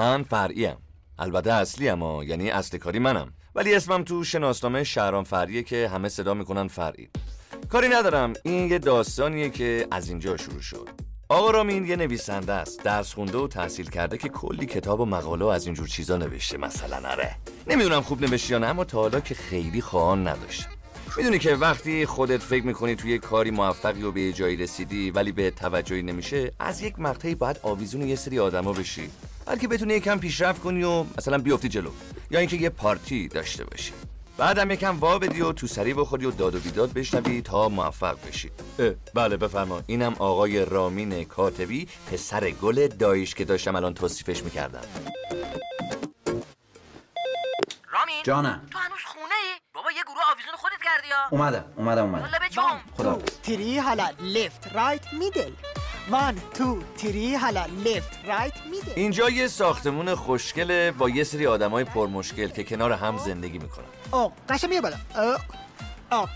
من فرعیم البته اصلی اما یعنی اصل کاری منم. ولی اسمم تو شناسنامه شهران فرعیه که همه صدا می‌کنن فرعی. کاری ندارم. این یه داستانیه که از اینجا شروع شد. آقا رامین یه نویسنده است. درس خونده و تحصیل کرده که کلی کتاب و مقاله و از اینجور چیزا نوشته مثلا آره. نمی‌دونم خوب نوشته یا نه اما تا حالا که خیلی خواهان نداشتم. می‌دونی که وقتی خودت فکر می‌کنی توی کاری موفقی و به جایی رسیدی ولی به توجهی نمیشه از یک مقطعی باید آویزون یه سری آدما بشی. بلکه بتونی یکم پیشرفت کنی و مثلا بیفتی جلو. یا اینکه یه پارتی داشته باشی. بعدم یکم وا بدی و تو سری بخوری و داد و بیداد بشنوی تا موفق بشی. بله بفرما اینم آقای رامین کاتبی پسر گل دایش که داشتم الان توصیفش می‌کردم. رامین؟ جانم. تو هنوز خونه ای؟ بابا یه گروه آویزون خودت کردی یا؟ اومدم اومدم اومدم. خدا. تری حالا لفت رایت میدل وان تو تری حالا لفت رایت میدل اینجا یه ساختمون خوشگله با یه سری آدمای پرمشکل که کنار هم زندگی می‌کنن. او قشنگ بیا بالا. او او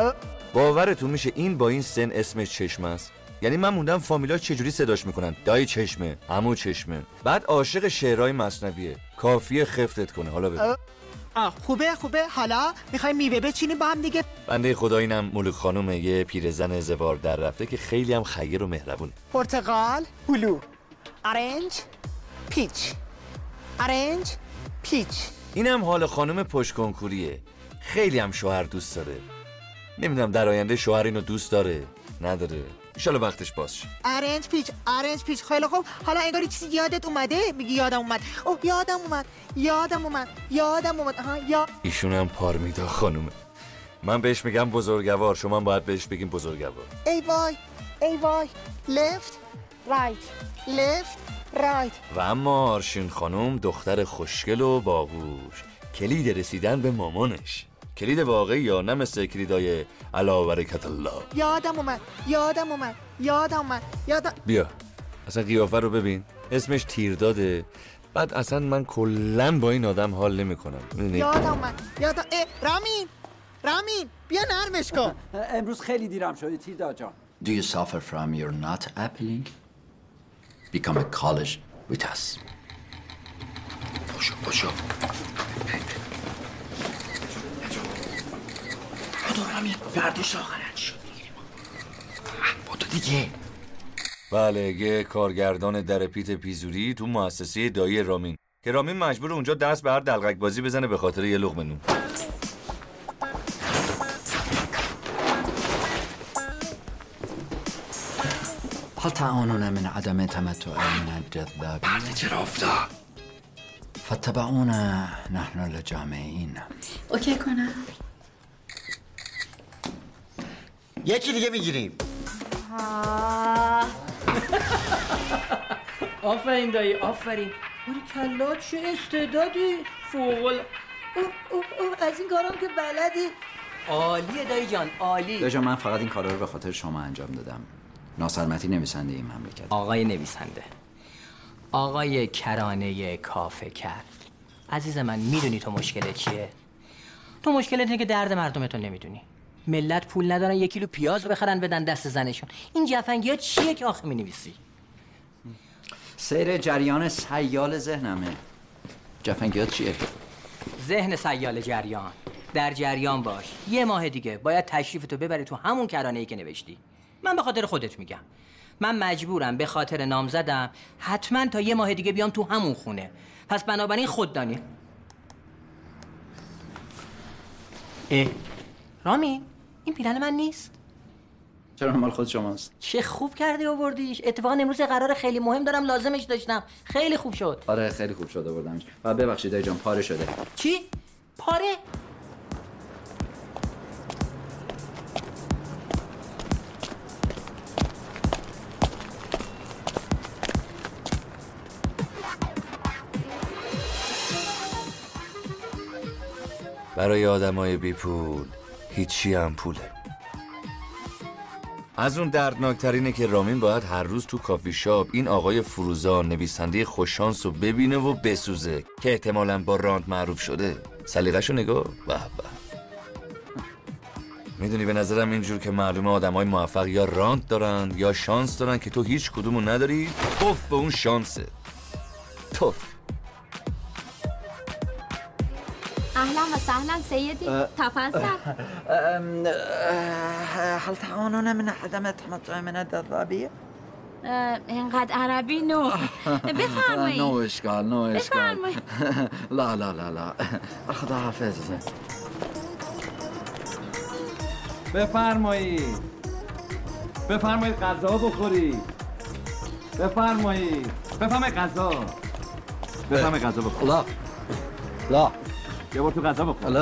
او باورتون میشه این با این سن اسمش چشم است؟ یعنی من موندم فامیلا چجوری صداش می‌کنن؟ دایی چشمه عمو چشمه. بعد عاشق شعرهای مصنویه. کافیه خفتت کنه. حالا ببین آه خوبه خوبه. حالا می‌خوایم میوه بچینیم با هم دیگه. بنده خدا اینم ملوک خانومه یه پیرزن زوار در رفته که خیلی هم خیر و مهربونه پرتقال هلو. آرنج پیچ. آرنج پیچ. اینم حال خانم پشت کنکوریه خیلی هم شوهر دوست داره. نمی‌دونم در آینده شوهر اینو دوست داره نداره. ایشالا وقتش باز شه. آرنج پیچ آرنج پیچ خیلی خوب. حالا انگاری چیزی یادت اومده؟ میگی یادم اومد. اوه یادم اومد. یادم اومد. یادم اومد. آها یا ایشون هم پارمیدا خانومه. من بهش میگم بزرگوار. شما هم باید بهش بگیم بزرگوار. ای وای ای وای. لفت رایت لفت رایت و اما آرشین خانم دختر خوشگل و باهوش. کلید رسیدن به مامانش. کلید واقعی یا نه مثل کلیدای علا برکت الله. یادم اومد یادم اومد یادم اومد یادم بیا اصلا قیافه رو ببین. اسمش تیرداده بعد اصلا من کلا با این آدم حال نمی‌کنم. می‌دونی؟ یادم اومد یادم اه رامین رامین بیا نرمش کن. امروز خیلی دیرم شده تیردا جان. Do you suffer from your not appealing? Become a college with us. پاشو پاشو. بدو همین فردیش آخرت شد. بدو دیگه. بله یه کارگردان در پیت پیزوری تو مؤسسه دایی رامین. که رامین مجبور اونجا دست به هر دلقک بازی بزنه به خاطر یه لقمه نون. هل تعانون من عدم تمتع من الجذاب؟ بعد چرا افتاد؟ فاتبعونا نحن لجامعین. اوکی کنم. یکی دیگه می‌گیریم آفرین دایی آفرین باری کلات چه استعدادی فوق ال- اوه، اوه، اوه، از این کارام که بلدی عالیه دایی جان عالی داشتم من فقط این کارا رو به خاطر شما انجام دادم ناصرمتی نویسنده این مملکت آقای نویسنده آقای کرانه کافه کرد عزیز من می‌دونی تو مشکلت چیه تو مشکلت اینه که درد مردمتو نمی‌دونی ملت پول ندارن یک کیلو پیاز بخرن بدن دست زنشون. این جفنگی ها چیه که آخه می‌نویسی؟ سیر جریان سیال ذهنمه. جفنگیات چیه؟ ذهن سیال جریان. در جریان باش. یه ماه دیگه باید تشریفتو ببری تو همون کرانه ای که نوشتی. من به خاطر خودت میگم. من مجبورم به خاطر نامزدم حتما تا یه ماه دیگه بیام تو همون خونه. پس بنابراین خوددانی اه. رامین این پیرن من نیست. چرا مال خود شماست؟ چه خوب کردی آوردیش. اتفاقا امروز یه قرار خیلی مهم دارم لازمش داشتم. خیلی خوب شد. آره خیلی خوب شده بردمش و ببخشید جان پاره شده. چی؟ پاره؟ برای آدمای بی پول هیچی هم پوله. از اون دردناکترینه که رامین باید هر روز تو کافی شاپ این آقای فروزان نویسنده خوششانس رو ببینه و بسوزه که احتمالا با راند معروف شده. سلیقه‌شو نگاه. به به. می‌دونی به نظرم اینجور که معلومه آدم های موفق یا رانت دارن یا شانس دارن که تو هیچ کدومو نداری. توف به اون شانسه. توف. اهلا و سهلا سیدی تفضل. هل تعانون من عدم التمتع من الدرابية؟ اه، اینقدر عربی نو. بفرمایید. نو اشكال نو اشكال بفرمایید. لا لا لا لا. خدا حافظ بفرمایید. بفرمایید غذا بخورید. بفرمایید. بفرمایید غذا. بفرمایید غذا بخور لا. لا. یه بار تو غذا بخور.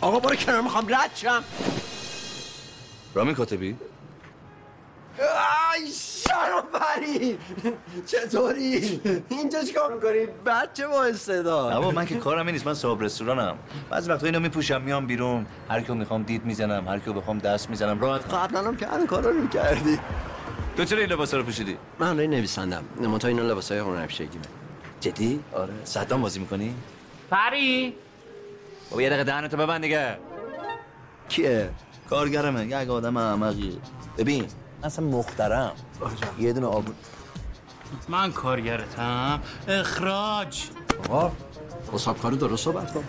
آقا برو کنار می‌خوام رد شم. رامی کاتبی؟ آی شرم چطوری؟ اینجا چیکار می‌کنی؟ بچه با استعداد. اما من که کارم این نیست. من صاحب رستورانم. بعضی وقتا اینو میپوشم میام بیرون. هر کیو می‌خوام دید می‌زنم هر کیو بخوام دست می‌زنم. راحت قبلا هم که همین کارا رو می‌کردی. تو چرا این لباسا رو پوشیدی؟ من روی نویسندم منتها اینا لباسای هنرپیشگیمه جدی؟ آره. صدام بازی می‌کنی؟ فری؟ بابا یه دقیقه دهنتو ببند دیگه. کیه؟ کارگرمه یک آدم احمقی ببین اصلا مخترم. یه دونه آب. من کارگرتم. اخراج. آقا حسابکاری درست صحبت کن.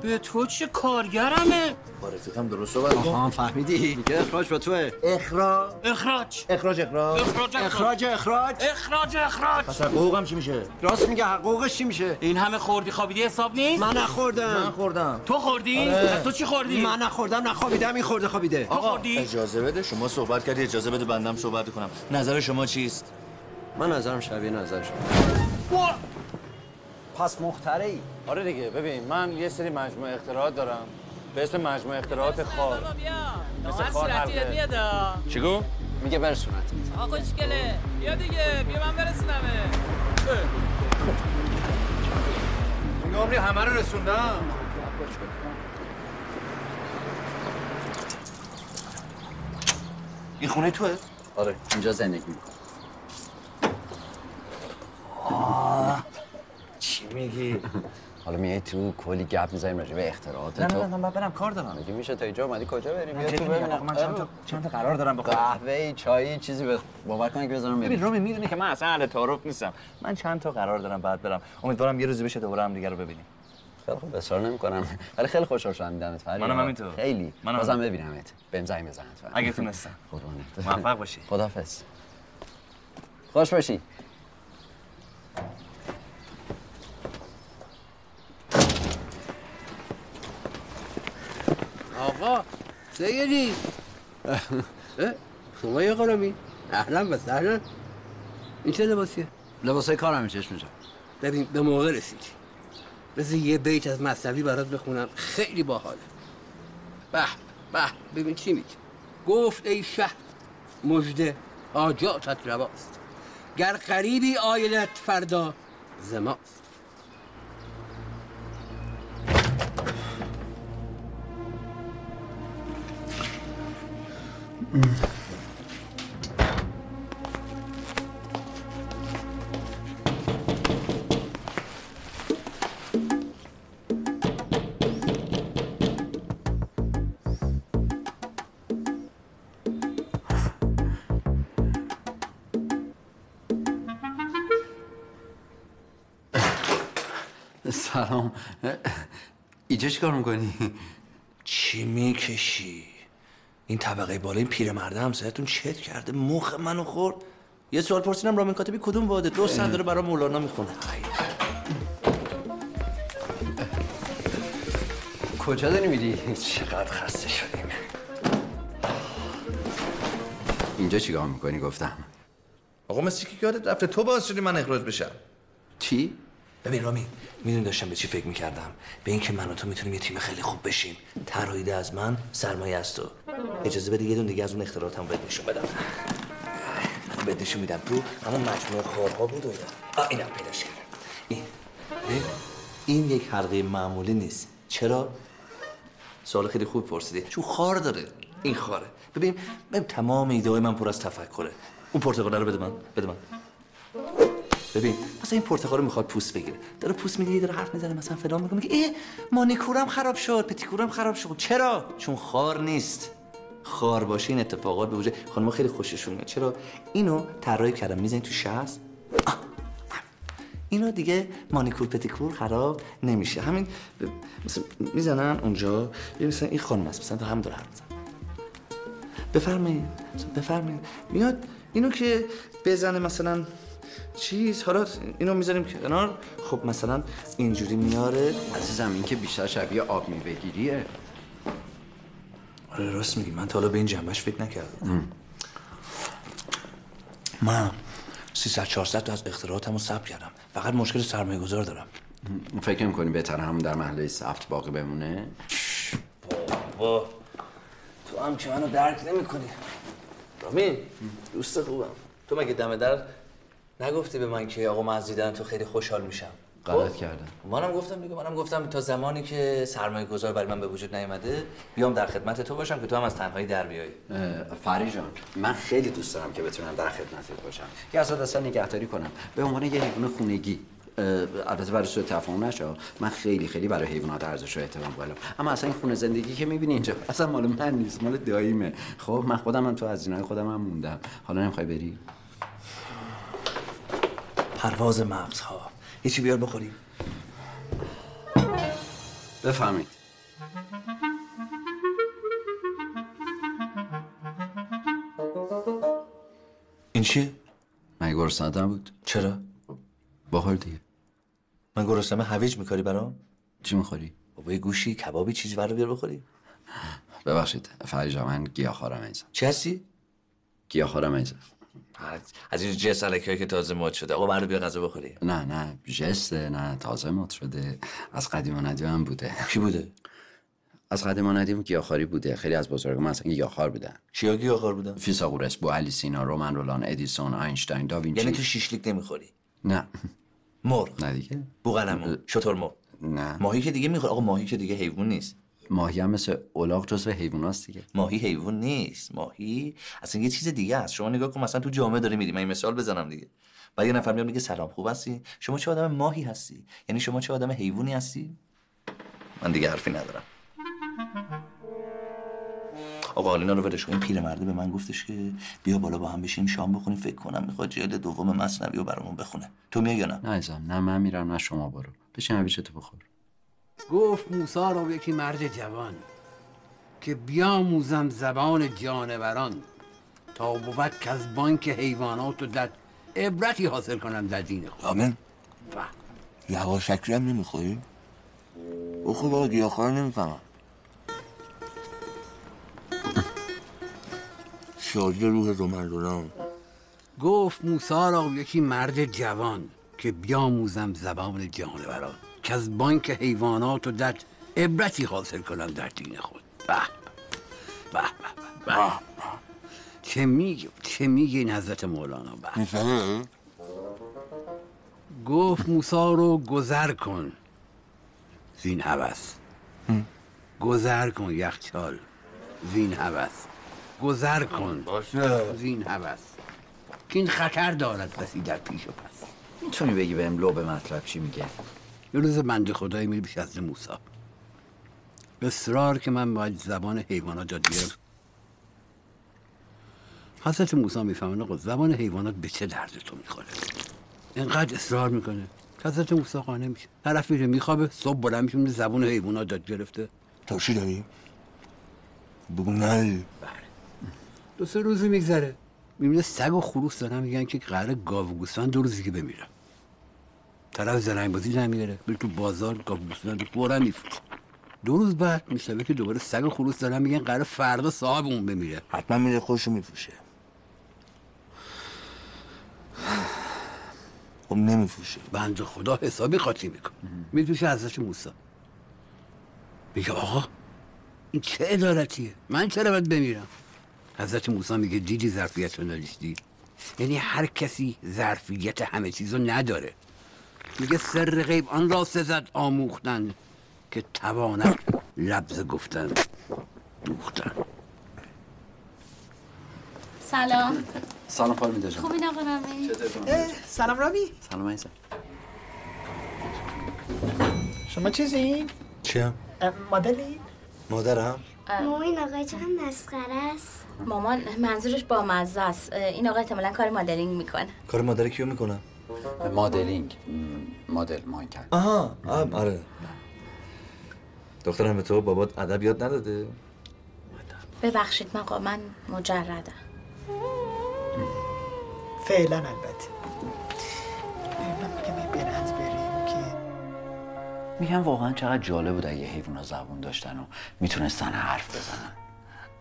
به تو چه کارگرمه؟ با رفیقم درست صحبت کن. فهمیدی. میگه اخراج به توه. اخراج. اخراج. اخراج اخراج. اخراج اخراج. اخراج اخراج. اخراج پس حقوقم چی میشه؟ راست میگه حقوقش چی میشه؟ این همه خوردی خوابیدی حساب نیست؟ من نخوردم. خوردم. تو خوردی؟ از تو چی خوردی؟ من نخوردم نخوابیدم این خورده خوابیده. تو خوردی؟ اجازه بده شما صحبت کردی اجازه بده بندم صحبت کنم. نظر شما چیست؟ من نظرم شبیه نظر شما. پس مختره آره دیگه ببین من یه سری مجموعه اختراعات دارم. به اسم مجموعه اختراعات خار. مثل خار حلقه. چی گو؟ میگه برسونت آقا خوشگله بیا دیگه بیا من برسونمه. عمری همه رو رسوندم. این خونه توه؟ آره اینجا زندگی میکن چی میگی؟ حالا میای تو کلی گپ می‌زنیم راجع به اختراعات نه تو؟ نه نه من برم کار دارم. مگه میشه تا اینجا اومدی کجا بریم بیا تو ببینم. من چند تا چند تا قرار دارم بخورم. قهوه چای چیزی به باور کن که بذارم ببین رومی می‌دونی که من اصلا اهل تعارف نیستم. من چند تا قرار دارم بعد برم. امیدوارم یه روزی بشه دوباره هم دیگه رو ببینیم. خیلی خوب اصرار نمی‌کنم. ولی خیلی خوشحال شدم دیدمت فرید منم همینطور. خیلی. منم بازم. ببینمت. بهم زنگ فرید. اگه تونستم. قربونت. موفق باشی. خدافظ خوش باشی. آقا سیدی. شما یه قرامی اهلا و سهلا. این چه لباسیه؟ لباسای کارم چشم جان. ببین به موقع رسیدی. بذار یه بیت از مصنوی برات بخونم. خیلی باحاله. به به ببین چی میگه. گفت ای شه مژده حاجاتت رواست. گر قریبی آیلت فردا زماست سلام. اینجا چی کار می‌کنی؟ چی می‌کشی؟ این طبقه بالا این پیرمرده همسایتون چت کرده مخ منو خورد. یه سوال پرسیدم رامین کاتبی کدوم واده؟ دو ساعت داره برای مولانا می‌خونه. کجا داری میری؟ چقدر خسته شدیم. اینجا چی کار می‌کنی؟ گفتم. آقا مثل که یادت رفته تو باعث شدی من اخراج بشم. چی؟ ببین رامی می‌دونی داشتم به چی فکر می‌کردم؟ به اینکه من و تو می‌تونیم یه تیم خیلی خوب بشیم. طراحیده از من سرمایه از تو. اجازه بده یه دونه دیگه از اون اختراعاتم بهت نشون بدم. بهت نشون میدم تو همون مجموعه خارها بود و اینا. اینم پیداش کردم این این یک حلقه معمولی نیست. چرا؟ سوال خیلی خوب پرسیدی. چون خار داره. این خاره. ببین ببین تمام ایده های من پر از تفکره. اون پرتقاله رو بده من. بده من. ببین مثلا این پرتقال رو می‌خواد پوست بگیره. داره پوست می‌گیره داره حرف می‌زنه مثلا فلان میگه میگه ای مانیکورم خراب شد پتیکورم خراب شد. چرا؟ چون خار نیست. خار باشه این اتفاقات به وجود خانم خیلی خوششون میاد چرا؟ اینو طراحی کردم. می‌زنید تو شست اینو دیگه مانیکور پتیکور خراب نمیشه. همین مثلا می‌زنن اونجا. ببین مثلا این خانم است مثلا هم داره حرف می‌زنه. بفرمایید. بفرمایید. میاد اینو که بزنه مثلا چیز. حالا اینو می‌ذاریم کنار. خب مثلا اینجوری میاره. عزیزم این که بیشتر شبیه آب میوهگیریه. آره راست میگی. من تا حالا به این جنبش فکر نکردم. من 300 400 تا از اختراعاتمو ثبت کردم. فقط مشکل سرمایه گذار دارم فکر می‌کنی بهتر همون در محله سفت باقی بمونه؟ بابا تو هم که منو درک نمی کنی رامین دوست خوبم. تو مگه دم در نگفتی به من که آقا من از دیدن تو خیلی خوشحال میشم؟ غلط؟ کردم منم گفتم دیگه منم گفتم تا زمانی که سرمایه گذار برای من به وجود نیومده بیام در خدمت تو باشم که تو هم از تنهایی در بیایی فری جان من خیلی دوست دارم که بتونم در خدمتت باشم. که ازت اصلا نگهداری کنم. به عنوان یه حیوان خونگی البته برای سوء تفاهم نشه من خیلی خیلی برای حیوانات ارزش و احترام قائلم. اما اصلا این خونه زندگی که می‌بینی اینجا اصلا مال من نیست مال داییمه خب من خودم هم تو از اینای خودم هم موندم. حالا نمی‌خوای بری؟ پرواز مغزها. یه چی بیار بخوریم بفهمید این چیه؟ مگه گرسنت نبود چرا؟ بخور دیگه من گرسنمه هویج میکاری برام؟ چی می‌خوری؟ بابا یه گوشی کبابی چیزی برام بیار بخوری ببخشید فری جان من گیاهخوارم ایزم چی هستی؟ گیاهخوارم ایزم از این جس الکی که تازه مد شده. آقا برو بیا غذا بخوری. نه نه جسته نه تازه مد شده. از قدیم و ندیم هم بوده. کی بوده؟ از قدیم و ندیم گیاهخواری بوده. خیلی از بزرگان مثلا گیاهخوار بودن. چیا گیاهخوار بودن؟ فیثاغورس بوعلی سینا رومن رولان ادیسون آینشتاین داوینچی. یعنی تو شیشلیک نمی‌خوری؟ نه. مرغ. نه دیگه. بوقلمون شتر مرغ. نه. ماهی که دیگه می‌خوره آقا ماهی که دیگه حیوان نیست. ماهی هم مثل الاغ جزو حیواناست دیگه. ماهی حیوان نیست. ماهی اصلا یه چیز دیگه است. شما نگاه کن مثلا تو جامعه داری میری. من این مثال بزنم دیگه. بعد یه نفر میاد میگه سلام خوب هستی؟ شما چه آدم ماهی هستی؟ یعنی شما چه آدم حیوانی هستی؟ من دیگه حرفی ندارم. آقا آلینا رو ولش این پیرمرده به من گفتش که بیا بالا با هم بشیم شام بخوریم. فکر کنم می‌خواد جلد دوم مصنوی رو برامون بخونه. تو میای یا نه؟ نه نه من میرم نه شما برو. بشین تو بخور. گفت موسا رو یکی مرد جوان که بیاموزم زبان جانوران تا بود که از بانک حیوانات و در عبرتی حاصل کنم در دین خود. آمین. و یواشکی هم نمی‌خوری؟ بخور بابا گیاهخوار نمی‌فهمم. شادی روح دومندونم گفت موسا را یکی مرد جوان که بیاموزم زبان جانوران. که از بانک حیوانات و در عبرتی حاصل کنم در دین خود. به به به چه میگه چه میگه این حضرت مولانا؟ به. گفت موسا رو گذر کن. زین هوس. گذر کن یخچال زین هوس. گذر کن. زین هوس. که این خطر دارد بسی در پیش و پس. می‌تونی بگی بهم لو به مطلب چی میگه؟ یه روز بنده خدایی میری پیش از موسا اصرار که من باید زبان حیوانات یاد بگیرم حضرت موسی می‌فهمن آقا زبان حیوانات به چه درد تو می‌خوره؟ اینقدر اصرار می‌کنه. حضرت موسی قانع میشه. طرف میره میخوابه صبح بلند میشه زبان حیوانات داد گرفته. تا چی داری؟ بگو نه. دو سه روزی میگذره. می‌بینه سگ و خروس دارن میگن که قرار گاو و گوسفند دو روزی که بمیرن طرف زرنگ بازی در میاره بره تو بازار رو فورا میفروشه دو روز بعد میشنوه که دوباره سگ خروس دارن میگن قرار فردا صاحب اون بمیره. حتما میره خودشو میفروشه. خب نمیفروشه. بنده خدا حسابی قاطی میکن میفروشه حضرت موسی میگه آقا این چه ادارتیه من چرا باید بمیرم؟ حضرت موسی میگه دیدی ظرفیت رو نداشتی یعنی هر کسی ظرفیت همه چیز رو نداره. میگه سر غیب آن را سزد آموختن که تواند لبز گفتن دوختن. سلام. سلام پارمیدا جان خوبین آقا رامی سلام رامی سلام عزیزم. شما چیزین؟ چیم؟ مدلی؟ مادرم؟ ماما این آقای چقدر مسخره است. مامان منظورش با مزه است. این آقا احتمالا کار مدلینگ می‌کنه. کار مادر کیو مدلینگ مدل مانکن آها آه، آره. دخترم به تو بابات ادب یاد نداده. ببخشید من من مجردم. فعلا البته. من میگم واقعا چقدر جالب بود اگه حیوونا زبون داشتن و می‌تونستن حرف بزنن.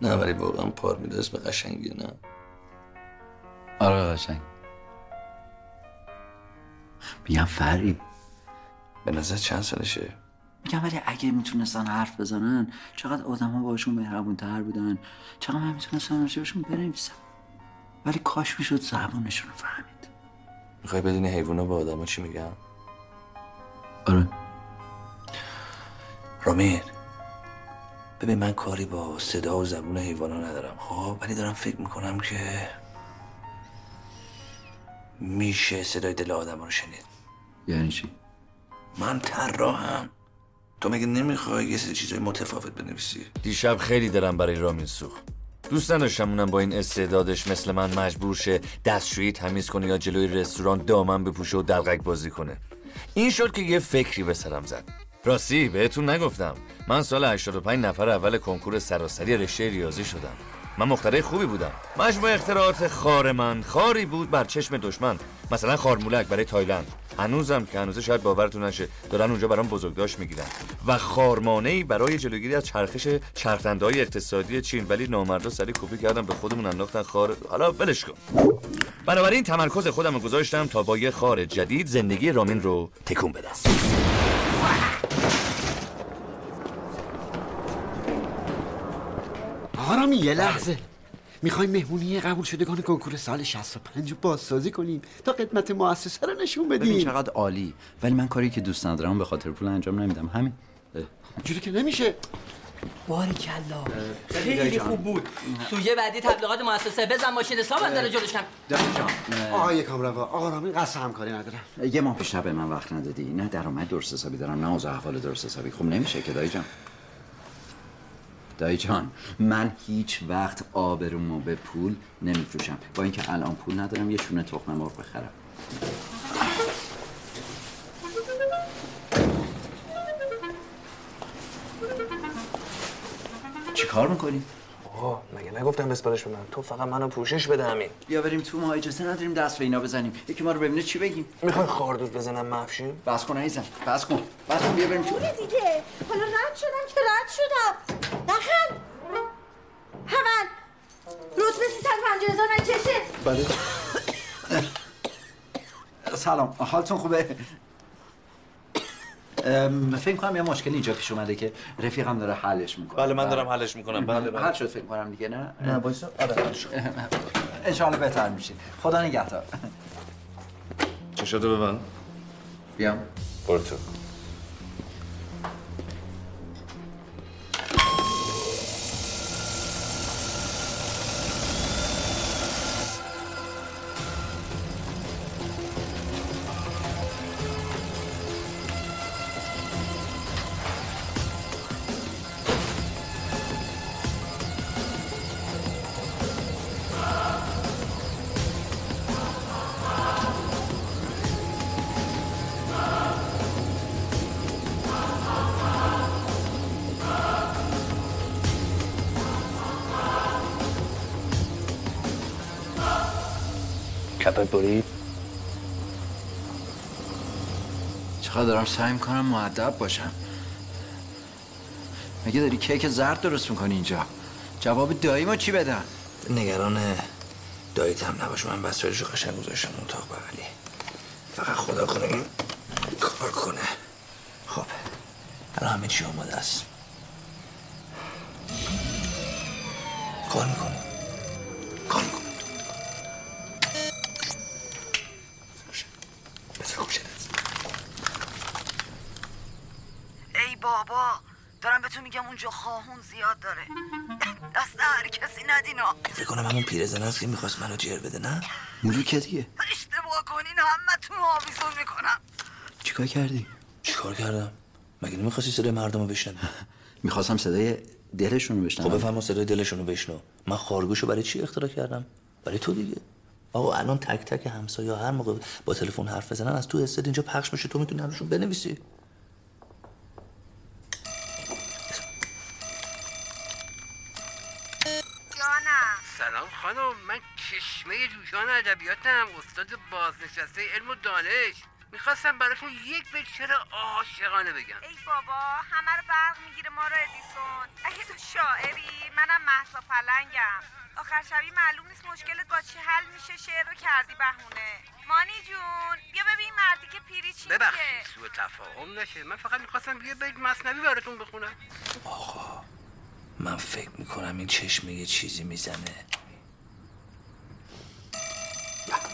نه ولی واقعا پار میده اسم قشنگی نه. آره قشنگ. میگم فرید. به نظر چند سالشه؟ میگم ولی اگه می‌تونستن حرف بزنن چقدر آدما باشون مهربون تر بودن. چقدر من می‌تونستم راجبشون بنویسم. ولی کاش می‌شد زبونشون رو فهمید. می‌خوای بدونی حیوونا با آدما چی میگن؟ آره. رامیر ببین من کاری با صدا و زبون حیوانا ندارم خب؟ ولی دارم فکر می‌کنم که میشه صدای دل آدم رو شنید. یعنی چی؟ من طراحم. تو مگه نمی‌خوای یه سری چیزای متفاوت بنویسی؟ دیشب خیلی دلم برای رامین سوخت. دوست نداشتم اونم با این استعدادش مثل من مجبور شه دستشویی تمیز کنه یا جلوی رستوران دامن بپوشه و دلقک بازی کنه. این شد که یه فکری به سرم زد. راستی بهتون نگفتم. من سال 85 نفر اول کنکور سراسری رشته ریاضی شدم. من مخترع خوبی بودم. مجموع اختراعات خار من خاری بود بر چشم دشمن. مثلا خارمولک برای تایلند. هنوزم که هنوزه شاید باورتون نشه دارن اونجا برام بزرگداشت می‌گیرن. و خارمانه برای جلوگیری از چرخش چرخنده های اقتصادی چین. ولی نامردا سری کپی کردم به خودمون انداختن خار. حالا ولش کن. بنابراین تمرکز خودم رو گذاشتم تا با یه خار جدید زندگی رامین رو تکون بدم. آرامی یه لحظه. می‌خوایم مهمونی قبول شدگان کنکور سال 65 رو بازسازی کنیم تا خدمت مؤسسه رو نشون بدیم. ببین چقدر عالی. ولی من کاری که دوست ندارم به خاطر پول انجام نمیدم. همین. جوری که نمیشه. باریکلا. خیلی خوب بود. سویه بعدی تبلیغات مؤسسه. بزن ماشین حساب داره جلوش کم. آقای کامروا آقا رامی قصد همکاری ندارم. یه ماه پیش به من وقت ندادی. نه درآمد درست حسابی دارم نه اوضاع احوال درست حسابی. خب نمیشه که دایی جان؟ دایی جان من هیچ وقت آبرومو به پول نمیفروشم. با اینکه الان پول ندارم یه شونه تخم مرغ بخرم. چی کار می‌کنی؟ آه مگه نگفتم بسپارش به من؟ تو فقط منو پوشش بده همین بیا بریم تو ما اجازه نداریم دست به اینا بزنیم. یکی ما رو ببینه چی بگیم. می‌خوای خاردود بزنم مفشین بس کن عزیزم بس کن. بس کن بیا بریم تو. دیگه. حالا بله. سلام. حالتون خوبه؟ ام، فکر کنم یه مشکلی اینجا پیش اومده که رفیقم داره حلش می‌کنه. بله من دارم حلش می‌کنم. بله بله. حل شد فکر کنم دیگه نه؟ نه بایستا آره حل شد. انشالله بهتر میشه. خدا نگهدار. چشاتو ببند. بیام. برو تو. دارم سعی می‌کنم معدب باشم. مگه داری کیک زرد درست می‌کنی اینجا. جواب دایی ما چی بدن؟ نگران داییت هم نباش. من وسایلشو قشنگ گذاشتم اتاق بغلی فقط خدا کنه کار کنه. خب الان همه چی آماده است. کار پیرزن است که می‌خواست منو جر بده نه؟ ملوکه دیگه اشتباه کنین همتون آویزون می‌کنم. چیکار کردی؟ چیکار کردم؟ مگه نمی‌خواستی صدای مردم رو بشنوی؟ می‌خواستم صدای دلشون رو بشنوم. خب بفرما صدای دلشون رو بشنو. من خارگوشو برای چی اختراع کردم؟ برای تو دیگه. آقا الان تک تک همسایه هر موقع با تلفن حرف بزنن از تو استد اینجا پخش میشه. تو می‌تونی همشون بنویسی سلام خانم من چشمه جوشان ادبیاتم استاد بازنشسته علم و دانش. می‌خواستم براتون یک بیت شعر عاشقانه بگم. ای بابا همه رو برق می‌گیره ما رو ادیسون. اگه تو شاعری منم محسا پلنگم. آخر شبی معلوم نیست مشکلت با چی حل میشه شعر رو کردی بهونه. مانی جون بیا ببین مردی که پیری چی میگه. ببخشید سوء تفاهم نشه. من فقط می‌خواستم یه بیت مصنوی براتون بخونم. آقا من فکر می‌کنم این چشمه یه چیزی می‌زنه.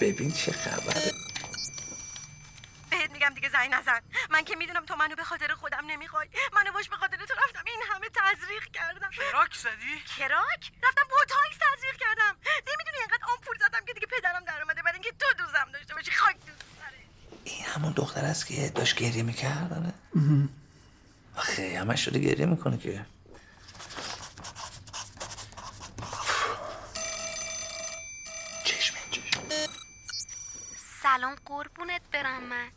ببین چه خبره. بهت میگم دیگه زنگ نزن. من که می‌دونم تو منو به خاطر خودم نمی‌خوای. منو باش به خاطر تو رفتم. این همه تزریق کردم. کراک زدی؟ کراک رفتم بوتاکس تزریق کردم. نمی‌دونی اینقدر آمپول زدم که دیگه پدرم در اومده. برای اینکه تو دوزم داشته باشی. خاک دوست این همون دختر است که داشت گریه می‌کرد آره؟ آخه همش شده گریه می‌کنه که سلام قربونت برم من.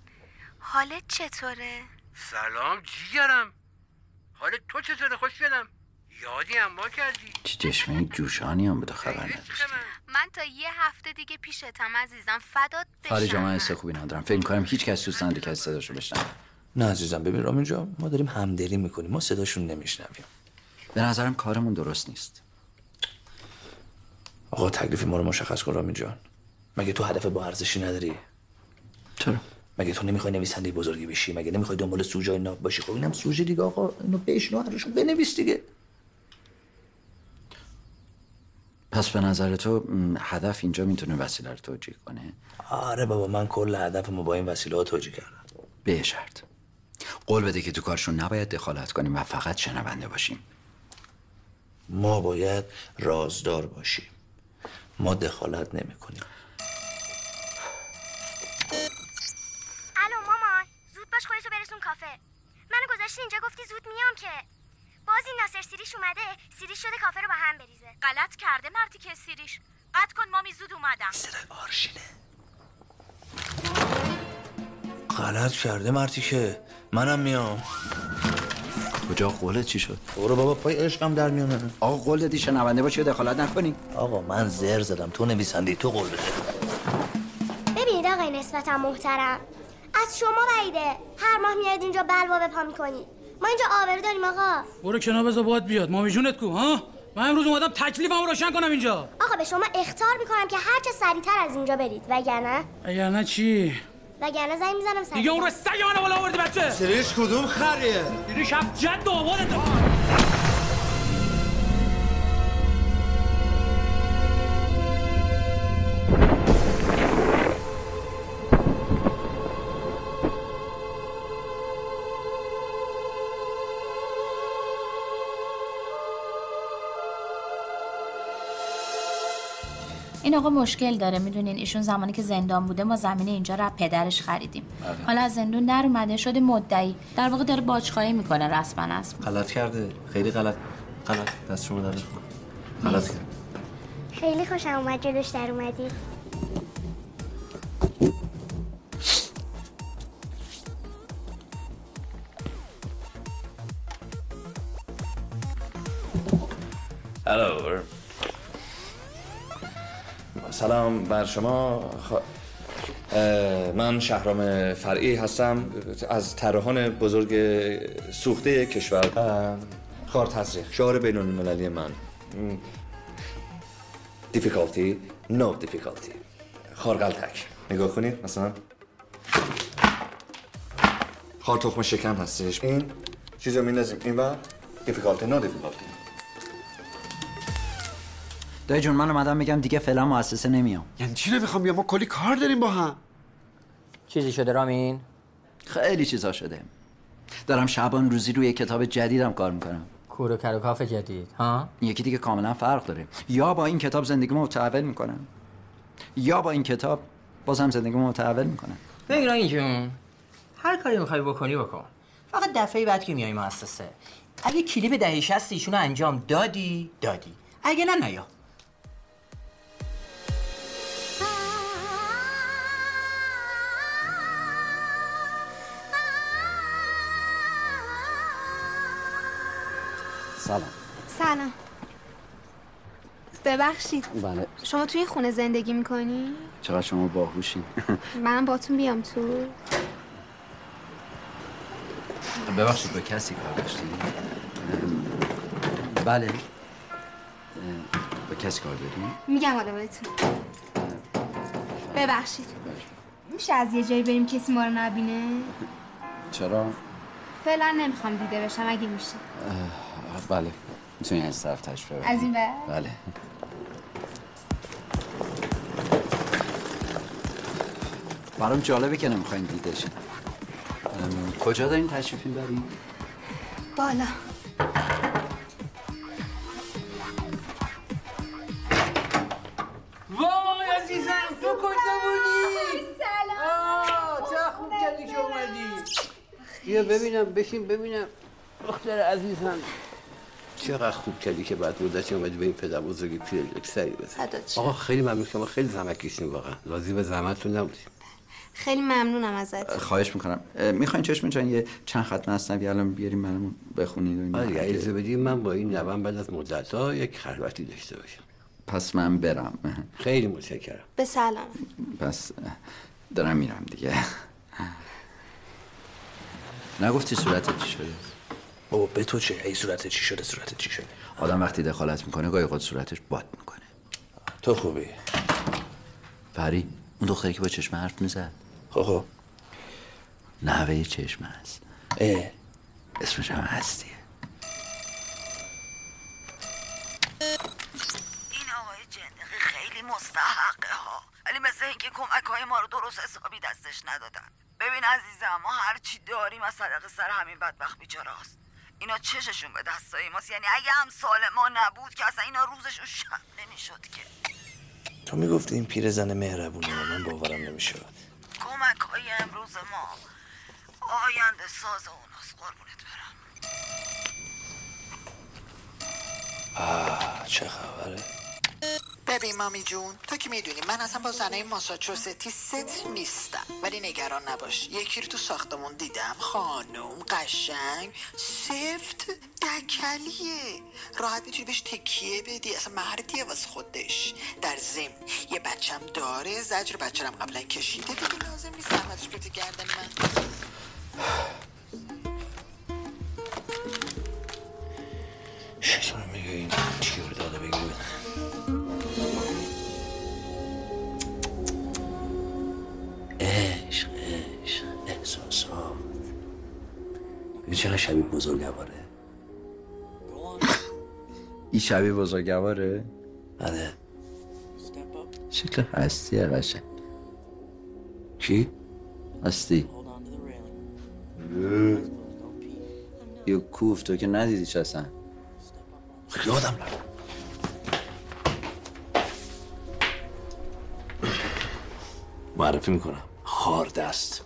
حالت چطوره؟ سلام جیگرم. حال تو چطوره؟ خوشگلم یادی هم ما کردی چه چشمه جوشانی هم بوده خبر نداشت من تا یه هفته دیگه پیشتم عزیزم. فدات بشم. خارج من حس خوبی ندارم. فکر کنم هیچ کس دوست نداره که صداشو بشنوه. نه عزیزم ببین رامین جان ما داریم همدلی می‌کنیم. ما صداشون نمیشنویم. به نظرم کارمون درست نیست. آقا تکلیف ما رو مشخص کن رامین جان. مگه تو هدف با ارزشی نداری؟ چرا؟ مگه تو نمی‌خوای نویسنده بزرگی بشی؟ مگه نمی‌خوای دنبال سوژه ناب باشی؟ خب اینم سوژه دیگه آقا اینو بشنو هرشون بنویس دیگه. پس به نظر تو هدف اینجا می‌تونه وسیله رو توجیه کنه؟ آره بابا من کل هدفمو با این وسیله ها توجیه کردم. به شرط. قول بده که تو کارشون نباید دخالت کنیم و فقط شنونده باشیم. ما باید رازدار باشیم. ما دخالت نمی‌کنیم. الو باش خودتو برسون کافه. منو گذاشتی اینجا گفتی زود میام که. باز این ناصر سیریش اومده سیریش شده کافه رو به هم بریزه. غلط کرده مردی که سیریش. قد کن مامی زود اومدم. صدای آرشینه. غلط کرده مرتی که. منم میام. کجا؟ قولت چی شد؟ برو بابا پای عشقم در میانه آقا قول دادی شنونده باشی و دخالت نکنی. آقا من زر زدم. تو نویسنده تو قول بده. ببینید آقای نسبتا محترم. از شما بعیده. هر ماه میاد اینجا بلوا به پا می‌کنی. ما اینجا آبرو داریم آقا. برو کنار بذار باد بیاد. مامی جونت کو ها؟ من امروز اومدم تکلیفمو روشن کنم اینجا. آقا به شما اختار می‌کنم که هر چه سریعتر از اینجا برید. وگرنه؟ اگر نه چی؟ وگرنه زنگ می‌زنم سریع. دیگه اون رو سگ منو بالا آوردی بچه. سریش کدوم خریه؟ سریش هفت جد آبادت آقا مشکل داره می‌دونین ایشون زمانی که زندان بوده ما زمین اینجا رو از پدرش خریدیم. حالا از زندون در اومده شده مدعی. در واقع داره باجخواهی می‌کنه رسما از غلط کرده. خیلی غلط. غلط. دست شما درد غلط کرد خیلی خوشم اومد جلوش در اومدی. هلو سلام بر شما. خ... من شهرام فرعی هستم از طراحان بزرگ سوخته کشور خار تزریق. شعار بین المللی من دیفیکالتی نو دیفیکالتی خارقلتک نگاه کنید مثلا. خار تخم شکم هستش. این چیزو میندازیم. این بر دیفیکالتی نو دیفیکالتی دایی جون من اومدم میگم دیگه فعلا مؤسسه نمیام. یعنی چی نمی‌خوام بیام ما کلی کار داریم با هم. چیزی شده رامین؟ خیلی چیزا شده. دارم شبان روزی روی کتاب جدیدم کار می‌کنم. کور و کر و کاف جدید ها؟ یکی دیگه کاملا فرق داره. یا با این کتاب زندگیمو متحول می‌کنم یا با این کتاب بازم زندگیمو متحول می‌کنم ببین رامین جون هر کاری می‌خوای بکنی بکن. فقط دفعه بعد که میای مؤسسه. اگه کلیپ دهه شست ایشونو انجام دادی دادی. اگه نه نیا سلام. سلام. ببخشید. بله. شما توی این خونه زندگی می‌کنی؟ چقدر شما باهوشین منم باتون بیام تو. ببخشید با کسی کار داشتید بله. با کسی کار داریم؟ میگم حالا بهتون. ببخشید. میشه از یه جایی بریم کسی ما رو نبینه؟ چرا؟ فعلا نمی‌خوام دیده بشم اگه میشه. بله. می‌تونی از طرف تشریف از این بعد؟ بله. برام جالبه که نمی‌خواین ام، کجا دارین تشریف می‌برین؟ بالا. وای عزیزم تو کجا بودی؟ سلام. آه، چه خوب کردی که اومدی. بیا ببینم بشین ببینم. دختر عزیزم. چقدر خوب کردی که بعد مدتی اومدی به این پدر بزرگی پیرجک سری بزن فدات شم. آقا خیلی ممنون شما خیلی زحمت کشیدین واقعا. راضی به زحمتتون نبودیم. خیلی ممنونم ازت خواهش می‌کنم. می‌خواین چشم جان یه چند خط مصنوی الان بیاریم برامون بخونید و اینا؟ آره اجازه بدی من با این نوام بعد از مدت ها یک خلوتی داشته باشم. پس من برم. خیلی متشکرم. به سلام. پس دارم میرم دیگه. نگفتی صورتت چی شده؟ بابا به تو چه؟ ای صورت چی شده؟ صورت چی شده؟ آدم وقتی دخالت می‌کنه گاهی خود صورتش باد می‌کنه. تو خوبی؟ پری اون دختری که با چشم حرف می‌زد. خب خب. نحوه چشم هست. اه. اسمش هم هستیه. این آقای جندقی خیلی مستحقه ها. ولی مثل اینکه کمک های ما رو درست حسابی دستش ندادن. ببین عزیزم ما هر چی داریم از طریق سر همین بدبخت بیچاراست اینا چششون به دستای ماست. یعنی اگه هم سال ما نبود که اصلا اینا روزشون شب نمی‌شد که. تو می‌گفتی این پیرزن مهربونه من باورم نمی‌شد کمک های امروز ما آینده ساز اوناست. قربونت برم. آه چه خبره؟ ببین مامی جون تو که می‌دونی من اصلا با زنای ماساچوستی ست نیستم. ولی نگران نباش. یکی رو تو ساختمون دیدم. خانم قشنگ سفت دکلیه. راحت می‌تونی بهش تکیه بدی. اصلا مردیه واسه خودش. در ضمن یه بچم داره. زجر بچه هم قبلا کشیده. دیگه لازم نیست زحمتش بده گردن من. شیطان میگه این تیر داده بگیری عشق عشق احساسات چقدر شبیه بزرگواره؟ این شبیه بزرگواره؟ آره شکل هستیه قشنگ. چی؟ هستی. یه کوف تو که ندیدی چه اصلا؟ یادم رفت. معرفی می‌کنم. خار دست.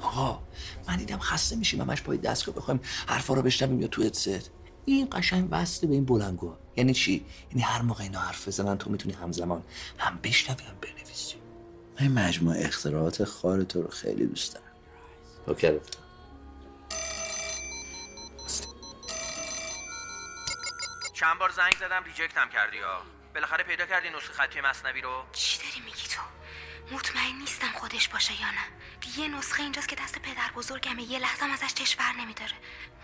آقا من دیدم خسته میشیم همش پای دستگاه بخوایم حرفا رو بشنویم یا تو هدست این قشنگ وصله به این بلندگو. یعنی چی؟ یعنی هر موقع اینا حرف بزنن تو می‌تونی همزمان هم بشنوی هم بنویسی. من مجموعه اختراعات خار تو رو خیلی دوست دارم OK. چند بار زنگ زدم reject هم کردی ها. بالاخره پیدا کردی نسخه خطی مثنوی رو. چی داری مطمئن نیستم خودش باشه یا نه. یه نسخه اینجاست که دست پدر بزرگمه. یه لحظه ازش چش بر نمیداره.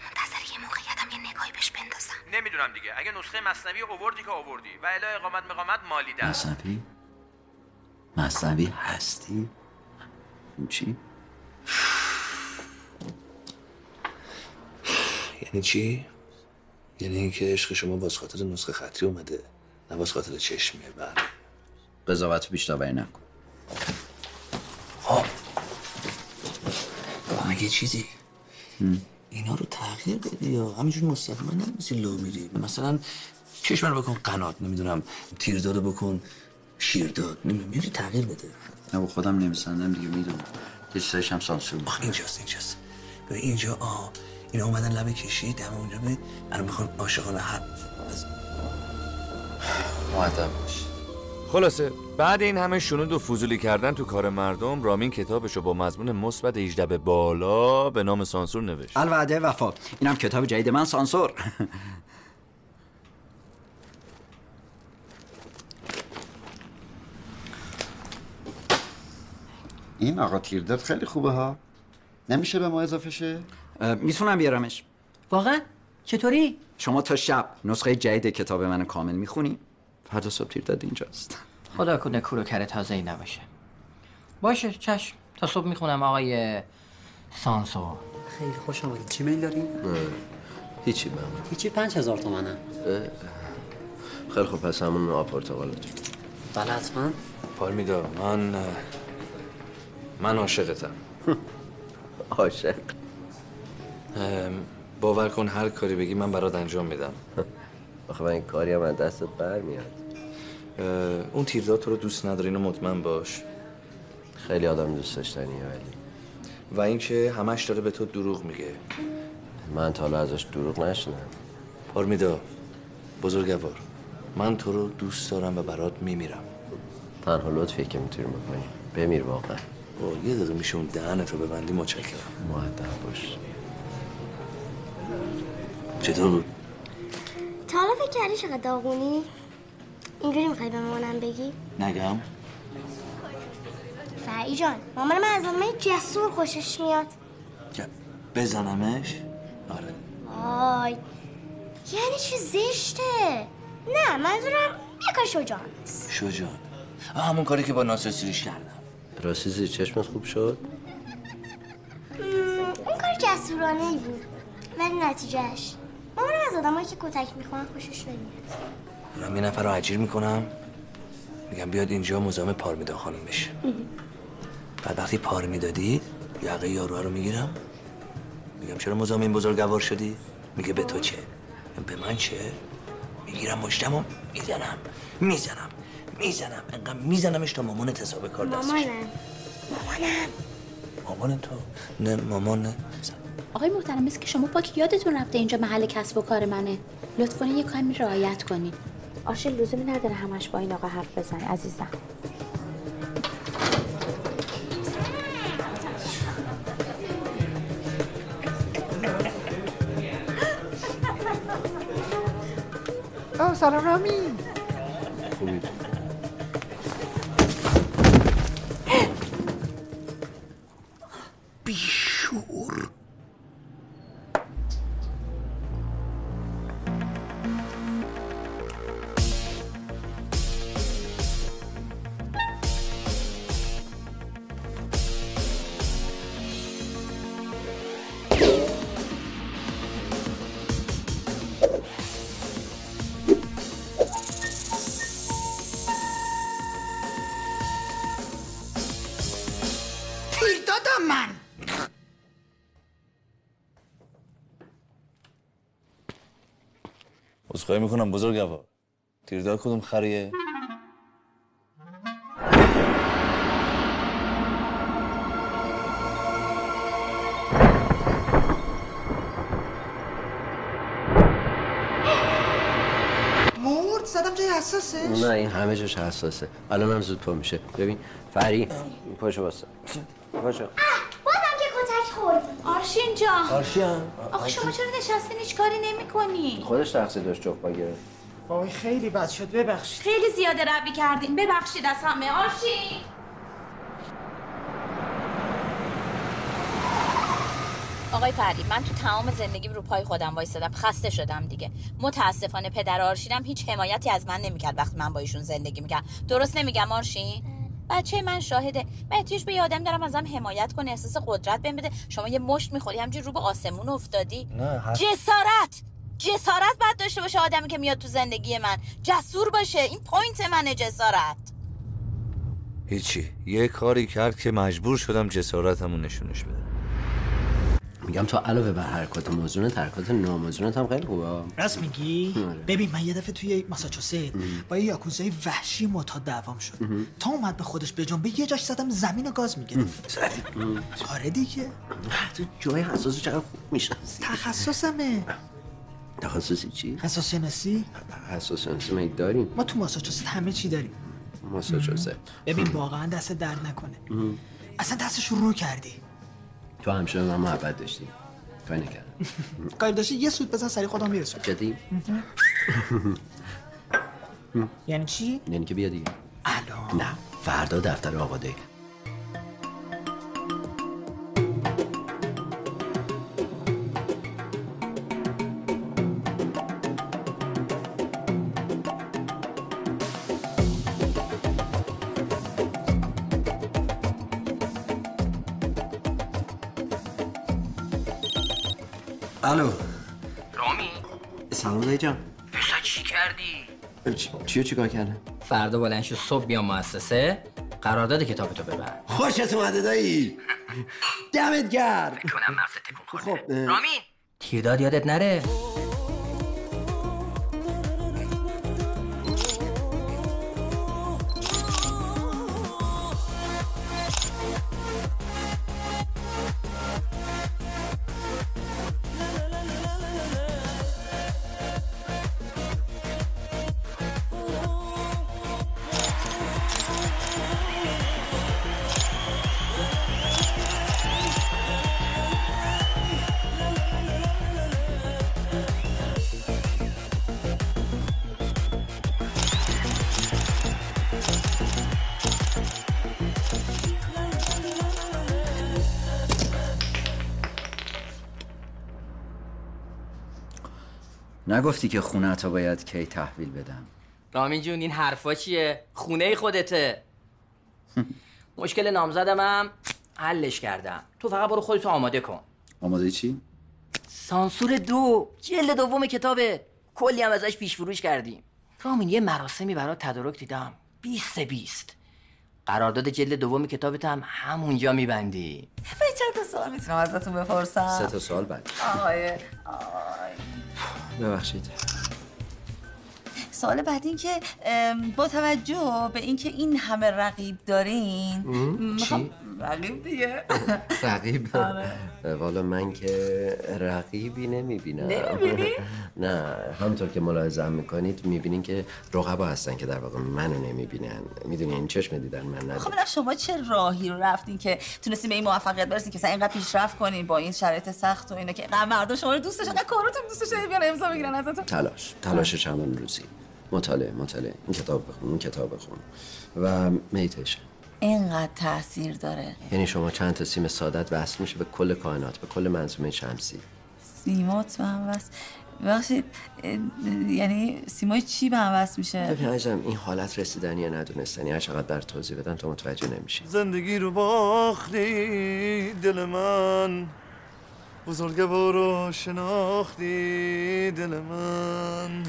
منتظر یه موقعیتم یه نگاهی بهش بندازم. نمی‌دونم دیگه. اگه نسخه مصنوی اووردی که اووردی و الا اقامت مقامت مالی ده مصنوی؟ مصنوی هستی؟ این چی؟ یعنی چی؟ یعنی اینکه عشق شما باز خاطر نسخه خطی اومده نه باز خاطر چشمیه بله. قضاوت بیش داوری نکن مگه چیزی؟ اینا رو تغییر بدی یا همینجور مستقیما نمیسی لو میری. مثلا چشم رو بکن قنات نمی‌دونم تیردار بکن شیرداد نمی‌دونم تغییر بده. نه با خودم نمیسندم دیگه می‌دونم. یه چیزایش هم سانسور آخ اینجاست اینجاست. ببین اینجا آه اینا اومدن لبه کشی دم اونجا به الان می‌خوان عاشقانه حرف از مؤدب باش. خلاصه بعد این همه شنود و فضولی کردن تو کار مردم رامین کتابشو با مضمون مثبت 18 به بالا به نام سانسور نوشت. الوعده وفا. اینم کتاب جدید من سانسور. این آقا تیرداد خیلی خوبه ها. نمیشه به ما اضافه شه؟ می‌تونم بیارمش. واقعا؟ چطوری؟ شما تا شب نسخه جدید کتاب من کامل می‌خونی؟ فردا صبح تیرداد اینجاست خدا کنه کورو کره تازه ای نباشه. باشه چشم. تا صبح می‌خونم آقای سانسور خیلی خوش آمدید. چی میل داری؟ هیچی من. هیچی پنج هزار تومنه. خیلی خوب پس همون آب پرتقالتون بله حتما. پارمیدا من من عاشقتم. عاشق. ام، باور کن هر کاری بگی من برات انجام میدم. آخه من این کاری هم از دستت برمیاد. اون تیرداد تو رو دوست نداره اینو مطمئن باش. خیلی آدم دوست داشتنیه ولی. و اینکه همش داره به تو دروغ میگه. من تا حالا ازش دروغ نشنم پارمیدا بزرگوار من تو رو دوست دارم و برات میمیرم. تنها لطفی که می‌تونی بکنی بمیر واقعا. با یه دقیقه میشه اون دهنتو ببندی متشکرم. مؤدب باش. چطور بود؟ فکر کردی چقدر داغونی؟ اینجوری می‌خوای به مامانم بگی؟ نگم. فرعی جان مامان من از آدمای جسور خوشش میاد. بزنمش؟ آی یعنی چی زشته؟ نه منظورم یکا شجاع است شجاع همون کاری که با ناصر سیریش کردم. راستی زیر چشمت خوب شد؟ اون کار جسورانه ای بود ولی نتیجهش مامانم از آدمایی که کتک می‌خوان خوشش نمیاد. من یه نفر رو اجیر می‌کنم. میگم بیاد اینجا مزاحم پارمیدا خانم بشه. بعد وقتی پار می‌دادی یقه یارو رو می‌گیرم. میگم چرا مزاحم این بزرگوار شدی؟ میگه به تو چه؟ به من چه؟ می‌گیرم مشتم و می‌زنم. می‌زنم. می‌زنم. انقدر میزنمش تا مامانت حساب کار دستش. مامانم. مامانم. مامان تو؟ نه مامان آقای محترم مثل که شما پاک یادتون رفته اینجا محل کسب و کار منه. لطف کنید یه کمی رعایت کنید آشه لزومی نداره همش با این آقا حرف بزنی عزیزم. آه سلام رامین. عذرخواهی می‌کنم بزرگوار تیرداد کدوم خریه؟ مرد؟ زدم جای حساسش نه این همه جاش حساسه. الان هم زود پا میشه. ببین فری پاشو واسه پاشو بازم که کتک خورد آرشین جان. آرشی هم آخه شما چرا نشستین؟ هیچ کاری نمی کنی؟ خودش تقصیر داشت جغبا گرفت وای خیلی بد شد ببخشید. خیلی زیاده روی کردین. ببخشید از همه. آرشین. آقای فردی من تو تمام زندگیم رو پای خودم وایستادم. خسته شدم دیگه. متاسفانه پدر آرشینم هیچ حمایتی از من نمی‌کرد وقتی من با ایشون زندگی می‌کردم. درست نمیگم آرشین؟ بچه من شاهده. من احتیاج به یه آدم دارم ازم حمایت کنه احساس قدرت بهم بده. شما یه مشت می‌خوری همجوری رو به آسمون افتادی. نه هر... جسارت! جسارت باید داشته باشه آدمی که میاد تو زندگی من. جسور باشه. این point منه جسارت. هیچی. یه کاری کرد که مجبور شدم جسارتمو نشونش بدم. میگم تو علاوه بر حرکات موزونت حرکات ناموزونت هم خیلی خوبه. راست میگی؟ آره. ببین من یه دفعه توی ماساچوست با یه یاکوزای وحشی معتاد دعوام شد. تا اومد به خودش به جنبه یه جاش زدم زمین و گاز می‌گرفت. آره دیگه. تو جای حساس چقدر خوب می‌شناسی؟ تخصصمه. تخصصی چی؟ حساس شناسی حساس شناسی مگه داریم. ما تو ماساچوست همه چی داریم. ماساچوست. ببین واقعا دست درد نکنه. اصلا دستش رو کردی. تو همیشه به من محبت داشتی. کاری نکردم. کاری داشتی؟ یه سود بزن سری خودم میرسون جدی؟ یعنی چی؟ یعنی که بیا دیگه. الان. نه فردا دفتر آباده جان. پسر چی کردی؟ چی چیو چیکار کردم؟ فردا بلند شو صبح بیا مؤسسه قرارداد کتابتو ببر. خوشت اومده دایی. دمت گرم. کنم مغزت تکون خورده. خب اه، رامی؟ تیرداد یادت نره؟ نگفتی که خونه تا باید کی تحویل بدم. رامی جون این حرفا چیه؟ خونه خودته. مشکل نامزدم هم حلش کردم. تو فقط برو خودتو آماده کن. آماده چی؟ سانسور دو. جلد دوم کتابه کلی هم ازش پیش فروش کردیم. رامین یه مراسمی برات تدارک دیدم. بیست بیست. قرارداد جلد دوم کتابت هم همونجا میبندی. به چند تا سوال می‌تونم ازتون بپرسم؟ سه تا سال بعد. آقای آقای ببخشید. سوال بعد این که با توجه به اینکه این همه رقیب دارین میخوام-؟ رقیب دیگه. رقیب؟ آره. والا من که رقیبی نمی‌بینم؟ نه همونطور که ملاحظه می‌کنید می‌بینین که رقبا هستن که در واقع منو نمی‌بینن. می‌دونی این چشم دیدن من خب ندارم ببینم شما چه راهی رو رفتین که تونستین به این موفقیت برسین که مثلا اینقدر پیشرفت کنین با این شرایط سخت و اینا که مردم شما رو دوست داشتن کاراتون دوست داشتن بیان امضا بگیرن ازتون. تلاش. تلاش چند روزی. مطالعه مطالعه. این کتاب بخون این کتاب بخون. و میتیشن اینقدر تاثیر داره. یعنی شما چند تا سیم سادت وصل میشه به کل کائنات به کل منظومه شمسی. سیمات به هم وصل ببخشید یعنی سیمای چی به هم وصل میشه؟ ببین این حالت رسیدنی یا ندونستنی؟ هر چقدر در توضیح بدن تو متوجه نمیشی. زندگی رو باختی دل من. بزرگوار رو شناختی دل من.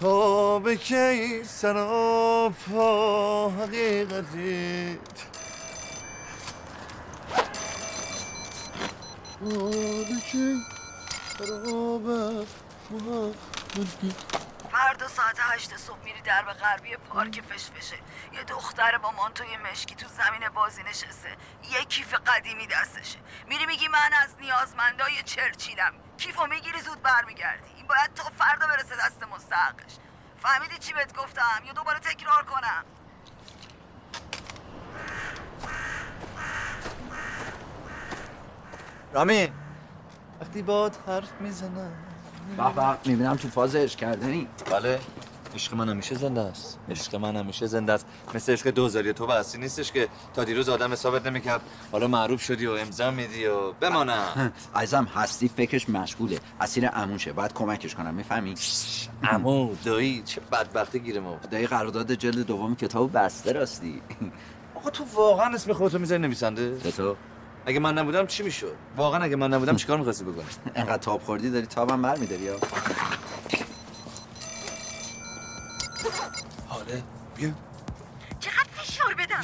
تا به کی سراپا کی فردا ساعت هشت صبح میری در به غربی پارک فشفشه. یه دختر با مانتوی مشکی تو زمین بازی نشسته. یه کیف قدیمی دستشه. میری میگی من از نیازمندای چرچیلم. کیفو می‌گیری زود برمیگردی. این باید تا فردا برسه دست مستحقش. فهمیدی چی بهت گفتم؟ یا دوباره تکرار کنم. رامی وقتی باد حرف می‌زنم. به به می‌بینم تو فاز عشق کردنی. بله. عشق من همیشه زنده است. عشق من همیشه زنده است. مثل عشق دوزاری تو بحثی نیستش که تا دیروز آدم حسابت نمی‌کرد. حالا معروف شدی و امضا میدی و بمانم عزیزم هستی فکرش مشغوله. اسیر اموشه باید کمکش کنم. می‌فهمی؟ عمو دایی چه بدبختی گیرم دایی قرارداد جلد دوم کتاب بسته راستی. آقا تو واقعا اسم خودتو می‌ذاری نویسنده؟ تو اگه من نبودم چی می‌شد؟ واقعا اگه من نبودم چیکار می‌خواستی بکنی؟ انقدر تاب خوردی داری؟ تابم برمیداری یا؟ حاله بیا. چقدر فشار بدم.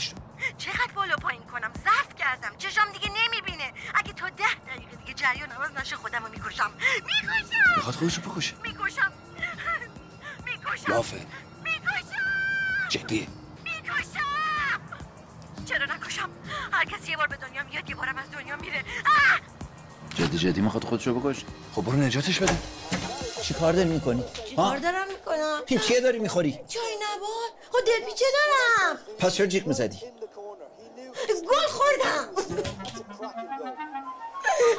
چقدر بالا پایین کنم. ضعف کردم. چشام دیگه نمی‌بینه. اگه تا ده دقیقه دیگه جریان عوض نشه خودم رو می‌کشم. می‌کشم. می‌خواد خودشو بکشه. می‌کشم. می‌کشم. لافه می‌کشم. جدی می‌کشم. چرا نکشم؟ هر کسی یه بار به دنیا میاد یه بارم از دنیا میره! جدی جدی می‌خواد خودشو بکشه. خب برو نجاتش بده. چی کار داری می‌کنی؟ کار دارم می‌کنم پیچیه داری می‌خوری؟ چای نبار خود دلپیچه دارم. پس چرا جیغ می‌زدی؟ گل خوردم.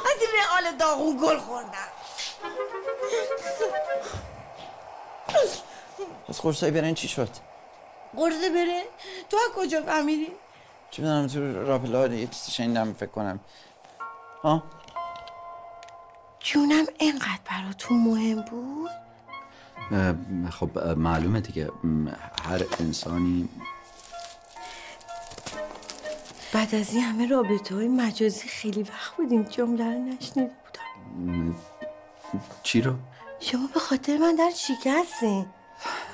از این رئال داغون گل خوردم. پس قرصای برن چی شد؟ قرصه بره تو از کجا فهمیدی؟ چی بدونم تو راپلا یه چیزی شنیدم فکر کنم. ها؟ جونم اینقدر براتون مهم بود؟ خب معلومه دیگه. هر انسانی بعد از این همه رابطه های مجازی خیلی وقت بودیم جمله رو نشنیده بودم. چی رو؟ شما به خاطر من در شکستین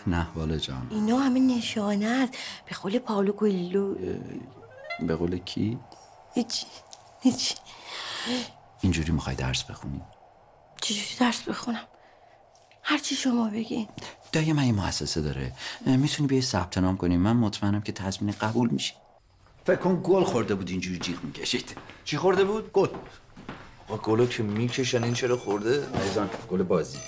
نه والا جان. اینا همه نشانه است. به قول پاولو کویلو. به قول کی؟ هیچ هیچ. اینجوری می‌خوای درس بخونی؟ چجوری درس بخونم؟ هرچی شما بگین. دایی من یه مؤسسه داره. می‌تونی بیای ثبت نام کنی؟ من مطمئنم که تضمین قبول میشی فکر کن گل خورده بود اینجوری جیغ می‌کشید. چی خورده بود؟ گل. با گلو که می‌کشن این چرا خورده؟ عزیزان گل بازی.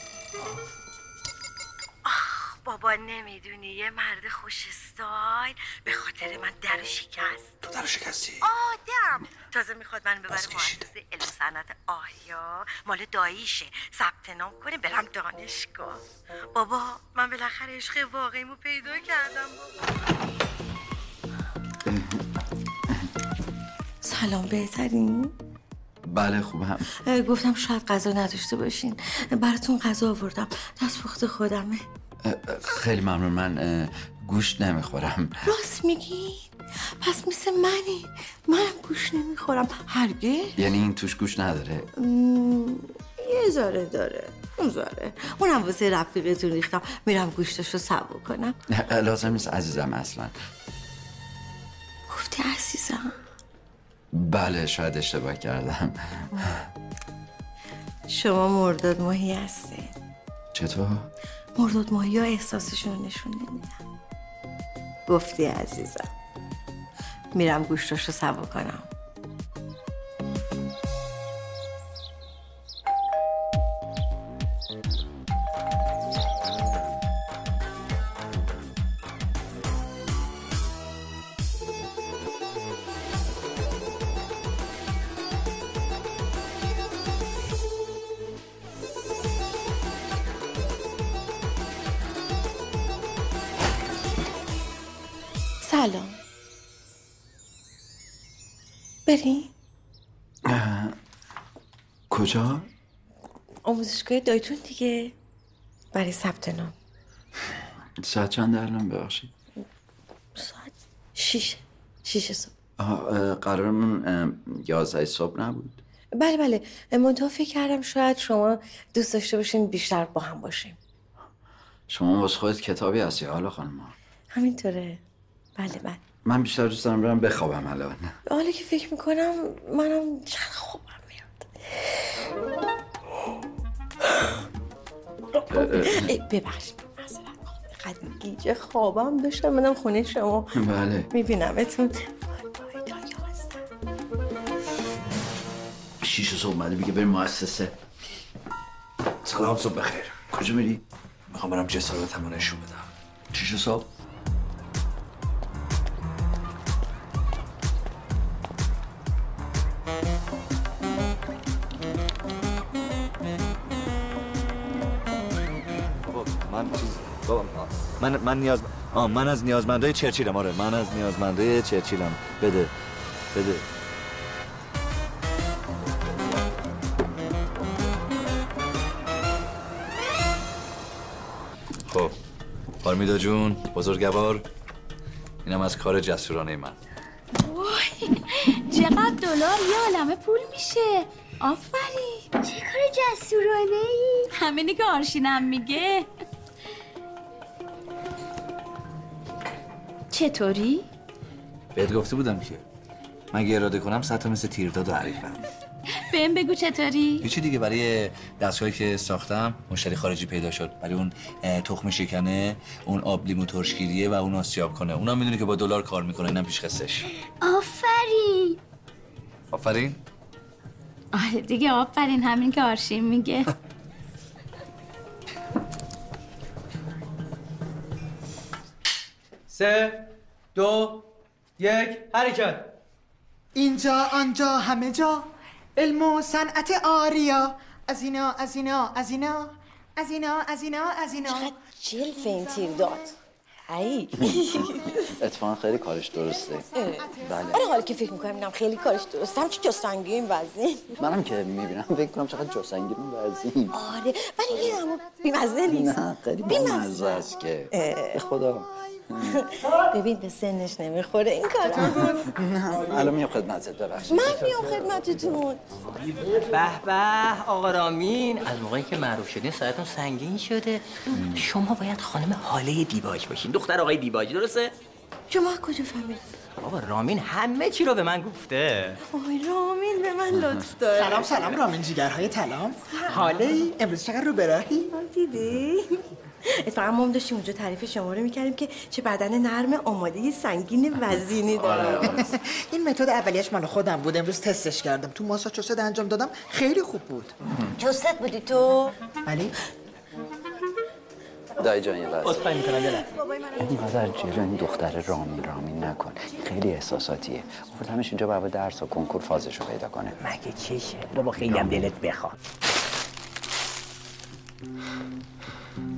بابا نمی‌دونی یه مرد خوش استایل به خاطر من در شکست. تو در شکستی؟ آدم! تازه می‌خواد من ببره مؤسسه علم صنعت آهیا مال داییشه. ثبت نام کنه برم دانشگاه. بابا من بالاخره عشق واقعیمو پیدا کردم سلام بهترین؟ بله خوبم گفتم شاید غذا نداشته باشین. براتون غذا آوردم. دست پخت خودمه. خیلی ممنون. من گوشت نمی‌خورم. راست میگی؟ پس مثل منی. منم گوش نمی‌خورم. هرگز؟ یعنی این توش گوش نداره؟ مم، یه ذره داره. اون ذره. اونم واسه رفیقتون ریختم. میرم گوشتش رو سبو کنم لازم نیست. عزیزم اصلا. گفتی عزیزم. بله شاید اشتباه کردم. شما مرداد ماهی هستین. چطور؟ مرداد ماهی ها احساسشون رو نشون نمیدن. گفتی عزیزم. میرم گوشتش رو سبو کنم. آموزشگاه دایتون دیگه. برای ثبت نام. ساعت چند الان ببخشید؟ ساعت شیش. شیش صبح. قرارمون یازده صبح نبود. بله بله. منتها فکر کردم شاید شما دوست داشته باشین بیشتر با هم باشیم. شما واسه خودت کتابی هستی حالا خانم. همینطوره. بله بله. من بیشتر دوست دارم برم بخوابم الان. حالا که فکر می‌کنم منم چقدر خوبم میاد. اه، اه، ای، ببخش. مثلا قدر گیجه خوابم داشتم منم خونه شما. بله. میبینمتون. شیش صبح اومده میگه بریم مؤسسه. سلام صبح بخیر. کجا میری؟ می‌خوام برم جسارتمو نشون بدم. شیش صبح؟ من من نیاز آه من از نیازمندای چرچیلم آره. من از نیازمندای چرچیلم. بده. بده. خب. آرمیدا جون بزرگوار اینم از کار جسورانه من. وای چقدر دلار یه عالمه پول میشه. آفرین. چه کار جسورانه ای همینی که آرشینم میگه. چطوری؟ بهت گفته بودم که. مگه اراده کنم سطح مثل تیرداد و حریفم بهم بگو چطوری؟ هیچی دیگه برای دستگاهی که ساختم مشتری خارجی پیدا شد. برای اون تخم شکنه اون آب لیمو ترشگیریه و اون آسیاب کنه. اونا می‌دونه که با دلار کار می‌کنه اینم پیش خستش آفرین! آفرین؟ آره دیگه آفرین همین که آرشین میگه. سه دو یک. حرکت. اینجا آنجا همه جا. علم و صنعت آریا. از اینا از اینا از اینا. از اینا از اینا از اینا. جلف این تیر داد. ای. اتفاقا خیلی کارش درسته. بله. آره حالا که فکر می‌کنم اینم خیلی کارش درسته. هم چی جستنگی این وزنی منم که می‌بینم فکر کنم چقدر جاسنگیر اون وزین آره ولی یه بیمزه نیست. نه خیلی مزه است که. به خدا. ببین به سنش نمی‌خوره. این کار نه الان میام خدمتت ببخشید. من میام خدمتتون. به به آقا رامین. از موقعی که معروف شدین ساعتون سنگین شده. شما باید خانم حاله دیباج باشین. دختر آقای دیباج درسته؟ شما کجا فهمیدین؟ بابا رامین همه چی رو به من گفته. وای رامین به من لطف داره. سلام سلام رامین جیگرهای تلام حاله امروز چقدر رو براهی دیدی؟ اتفاقا ما هم داشتیم اونجا تعریف شما رو می‌کردیم که چه بدن نرم آماده سنگین وزینی داره. این متد اولیش مال خودم بود امروز تستش کردم. تو ماساچوست انجام دادم خیلی خوب بود. جستت بودی تو؟ ولی؟ دایی جان یه لحظه. عذرخواهی می‌کنم یه لحظه. این دختر رامین رامین نکن. خیلی احساساتیه. همش اینجا باید درس و کنکور فازشو پیدا کنه. مگه چشه بابا خیلی هم دلت بخواد. امکان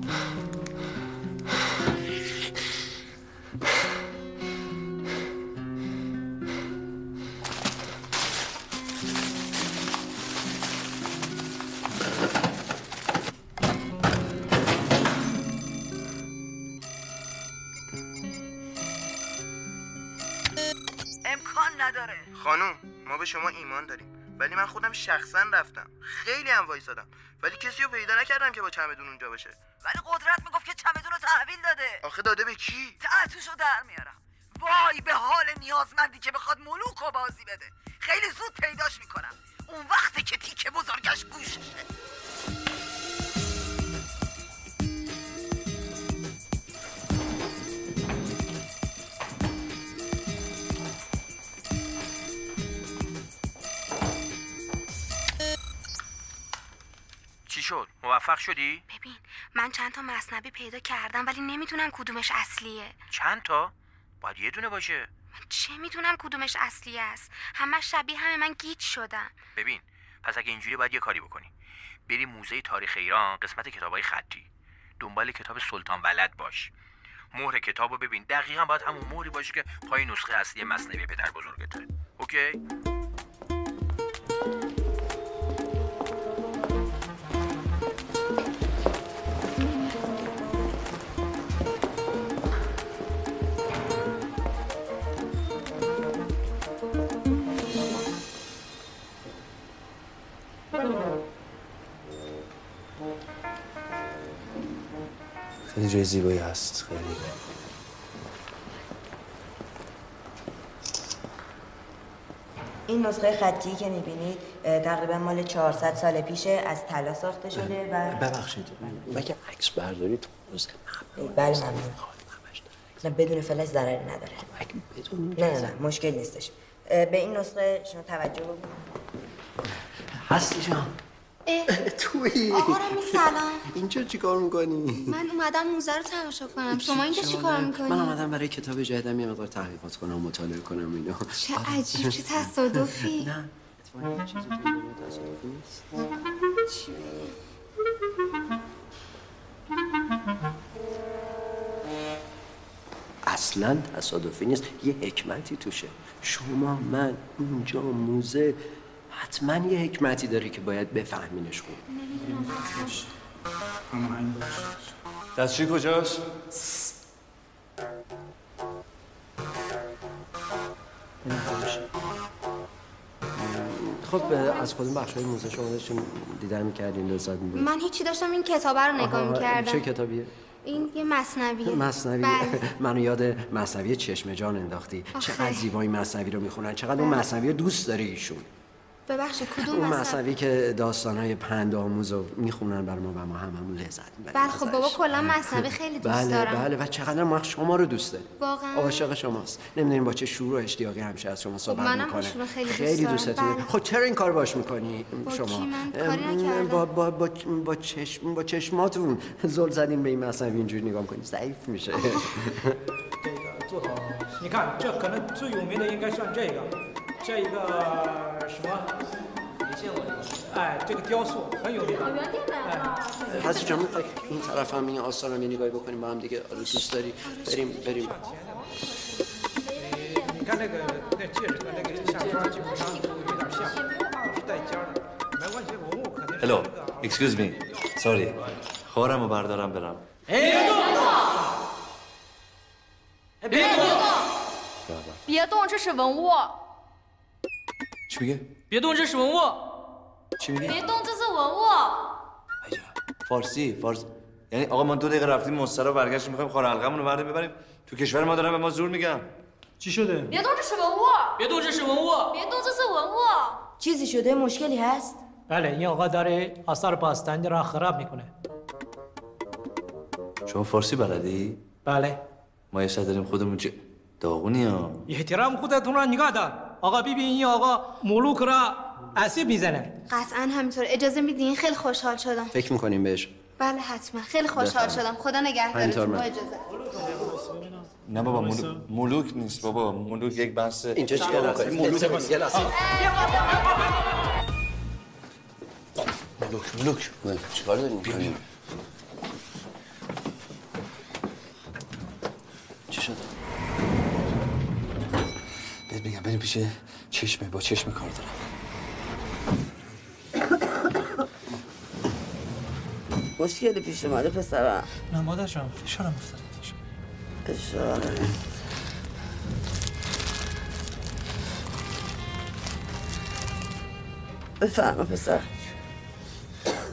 نداره. خانوم ما به شما ایمان داریم. ولی من خودم شخصا رفتم. خیلی هم وایسادم. ولی کسی رو پیدا نکردم که با چمدون اونجا باشه. ولی قدرت می‌گفت که چمدون رو تحویل داده. آخه داده به کی؟ تعتوشو در میارم. وای به حال نیازمندی که بخواد ملوک رو بازی بده. خیلی زود پیداش می‌کنم. اون وقتی که تیکه بزرگش گوششه. شد؟ موفق شدی؟ ببین من چند تا مصنبی پیدا کردم ولی نمی‌دونم کدومش اصلیه. چند تا؟ باید یه دونه باشه. چه می‌دونم کدومش اصلی است؟ همه شبیه همه من گیج شدم. ببین پس اگه اینجوری باید یه کاری بکنی. بری موزه تاریخ ایران قسمت کتابای خطی. دنبال کتاب سلطان ولد باش. مهر کتاب رو ببین. دقیقا باید همون مهری باشه که پای نسخه اصلی مصنوی پدر بزرگته. اوکی؟ خیلی جای زیبایی هست. خیلی. این نسخه خطی که می‌بینید تقریبا مال 400 سال پیشه از طلا ساخته شده و ببخشید. مگه عکس برداری تو حوزه بله ممنون. نه بدون فلش ضرری نداره. نه نه نه مشکل نیستش. به این نسخه شما توجه بکنید هستی جان. توی. آقا سلام. اینجا چیکار می‌کنی؟ من اومدم موزه رو تماشا کنم. شما اینجا چی کار می‌کنی؟ من آمدم برای کتاب جدیدم یه مقدار تحقیقات کنم و مطالعه کنم اینو. چه عجیب چه تصادفی. نه. اتفاقا چیزی تصادفی نیست. چی؟ اصلا تصادفی نیست. یه حکمتی توشه. شما من اونجا موزه حتما یه حکمتی داره که باید بفهمینش خوب. دستشوی کجاست؟ خب از کدوم بخش های موزه شما داشتین دیدن می‌کردین لذت می‌برد من هیچی داشتم این کتابه رو نگاه چه می‌کردم. کتابیه؟ این یه مصنویه. مصنوی. بله. منو یاد مصنوی چشم جان انداختی. آخه. چقدر زیبایی مصنوی رو می‌خونن. چقدر اون مصنوی رو دوست داره ایشون. ببخشید کدوم اون مذهب مذهبی که داستانهای پند آموز رو میخونن بر ما و ما هممون لذت میبریم بله خب بابا کلا مذهبی خیلی دوست بله دارم بله و چقدر ما شما رو دوست داریم واقعا عاشق شماست نمیدونیم با چه شور و اشتیاقی همیشه از شما صحبت منم میکنه ایشونو خیلی دوست خیلی دارم. دوستتون بله. خب چرا این کار باش میکنی با شما کی من کاری ام، نکردم. با با با با چشم با چشماتون زل زدین به این مذهبی اینجوری نگاه کنید ضعیف میشه 做好。你看，这可能最有名的应该算这个，这一个什么？ 哎，这个雕塑很有名。哎， هستی جان میخوای این طرف هم این آستان هم یه نگاهی بکنیم با هم دیگه آره دوست داری بریم بریم 你看那个那戒指和那个项圈基本上都有点像，都是带尖儿的。没关系，文物肯定是 Hello, excuse me. Sorry. خورم رو بردارم برم. 别动，这是文物。 چی میگه؟ 别动，这是文物。 چی میگه؟ 别动，这是文物。 فارسی فارسی یعنی آقا ما دو دقیقه رفتیم مسترا برگشتیم میخوایم خور حلقمون رو برداریم ببریم تو کشور ما دارن به ما زور میگن چی شده 别动，这是文物。 别动，这是文物。 别动，这是文物。 چیزی شده مشکلی هست بله این آقا داره آثار باستانی را خراب میکنه شما فارسی بلدی؟ بله ما یه سر داریم خودمون چه داغونی ها احترام خودتون را نگاه دار آقا ببین این آقا ملوک را اسیب می‌زنه. قطعا همینطور. اجازه میدین؟ خیلی خوشحال شدم. فکر می‌کنیم بهش. بله حتما. خیلی خوشحال. شدم. خدا نگهدارتون. با اجازه. نه بابا ملوک, ملوک نیست بابا. ملوک یک بحث اینجا چیکار می‌کنی؟ ملوک. ملوک ملوک. چیکار داری می‌کنی؟ چی شد؟ بهت بگم بریم پیش چشمه با چشم کار دارم. مشکلی پیش اومده پسرم. نه مادر جان فشارم افتاده فشار. بفرما پسر.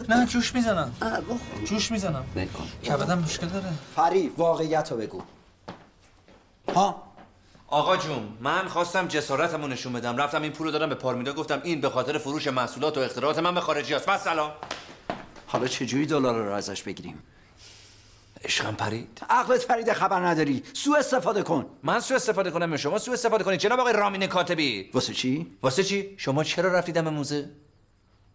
نه جوش می‌زنم. جوش می‌زنم. نکن. کبدم مشکل داره. فری واقعیت رو بگو. ها؟ آقا جون من خواستم جسارتمو نشون بدم. رفتم این پولو دادم به پارمیدا گفتم این به خاطر فروش محصولات و اختراعات من به خارجی است. بس سلام. حالا چجوری دلار رو ازش بگیریم؟ عشقم پرید. عقلت پریده خبر نداری. سوء استفاده کن. من سوء استفاده کنم یا شما سوء استفاده کنید؟ جناب آقای رامین کاتبی. واسه چی؟ واسه چی؟ شما چرا رفتید دم موزه؟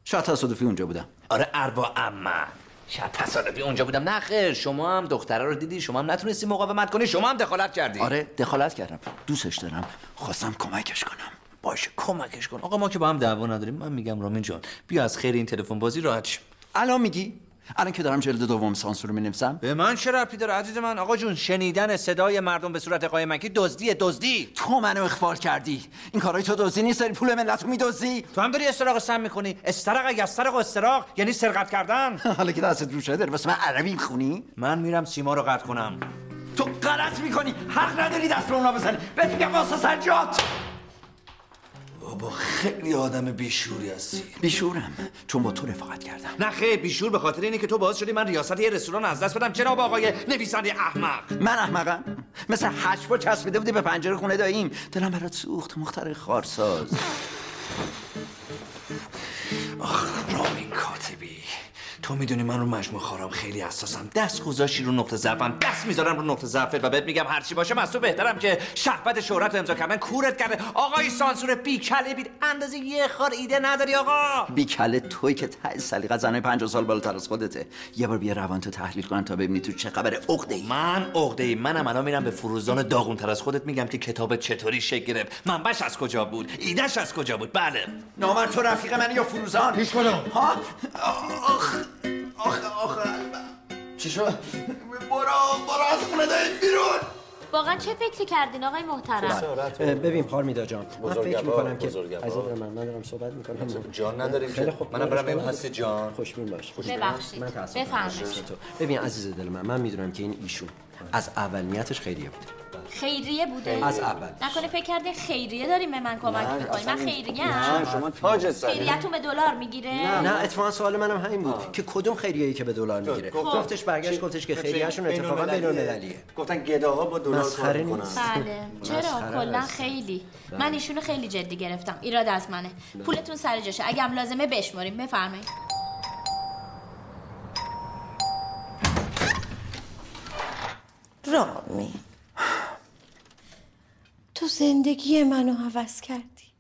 شاید تصادفی اونجا بودم. آره اربا اما شاید تصادفی اونجا بودم. نه خیر شما هم دختره رو دیدی شما هم نتونستی مقاومت کنی شما هم دخالت کردی. آره دخالت کردم. دوستش دارم. خواستم کمکش کنم. باشه کمکش کن. آقا ما که با هم دعوا نداریم. من میگم رامین جان بیا از خیر این تلفن بازی راحت شیم. الان میگی؟ الان که دارم جلد دوم سانسور رو می‌نویسم. به من چه ربطی داره عزیز من؟ آقا جون شنیدن صدای مردم به صورت قایمکی دزدیه دزدی. تو منو اخفال کردی. این کارای تو دزدی نیست داری پول ملت رو میدزدی. تو هم داری استراق سم می‌کنی. استرق اگه استرق و استراق یعنی سرقت کردن. حالا که دستت رو شده داری واسه من عربی می‌خونی؟ من میرم سیما رو قطع کنم. تو غلط می‌کنی. حق نداری دست به اونا بزنی. بهت میگم واسه سجاد. بابا خیلی آدم بیشوری هستی. بیشورم چون با تو رفاقت کردم. نه خیر بیشور به خاطر اینه که تو باعث شدی من ریاست یه رستوران از دست بدم. جناب آقای نویسنده احمق. من احمقم؟ مثل هشت با چسبیده بودی به پنجره خونه داییم. دلم برات سوخت مختار خارساز. تو می‌دونی من رو مجموع خارم خیلی حساسم. دست گذاشتی رو نقطه ضعفم دست می‌ذارم رو نقطه ضعفت و بهت میگم هرچی باشه از تو بهترم که شهبت شهرت رو امضا کردن کورت کرده. آقای سانسور بیکله بید اندازه یه خار ایده نداری آقا. بیکله توی که ته سلیقه زنه 50 سال بالاتر از خودته. یه بار بیا روان تو تحلیل کنم تا ببینی تو چه خبر عقده ای من عقده ای منم الان میرم به فروزان داغون تر از خودت میگم که کتاب چطوری شکل گرفت. منبعش از کجا بود؟ ایدهش از کجا بود؟ بله. نامر تو رفیق من یا فروزان؟ پیش کنم ها؟ آخ. آخ آخ چی شد؟ برو برو از خونه داریم بیرون. واقعا چه فکری کردین آقای محترم؟ ببین پارمیدا جان من بزرگوار، فکر می‌کنم که. عزیز من من دارم صحبت می‌کنم. جان نداریم خیلی که. خوب. منم برم ببینم. هستی جان. خوشبین باش. ببخشید. بفرمایید. ببین عزیز دل من من می‌دونم که این ایشون از اولنیتش خیریه بود. خیریه بوده. از اول. نکنه فکر کردین خیریه داریم به من کمک نه، می‌کنی. من خیریه نه شما تاج خیریتون به دلار می‌گیره. نه. اتفاقا سوال منم همین بود. که کدوم خیریه ای که به دلار می‌گیره؟ خب. گفتش برگشت گفتش که خیریهشون اتفاقا بین المللیه. گفتن گداها با دلار کار می‌کنن. بله. چرا؟ کلا. خیلی. بله. من ایشونو خیلی جدی گرفتم. ایراد از منه. پولتون سر جاشه. اگه لازمه بشماریم بفرمایید. رامی. تو زندگی منو عوض کردی.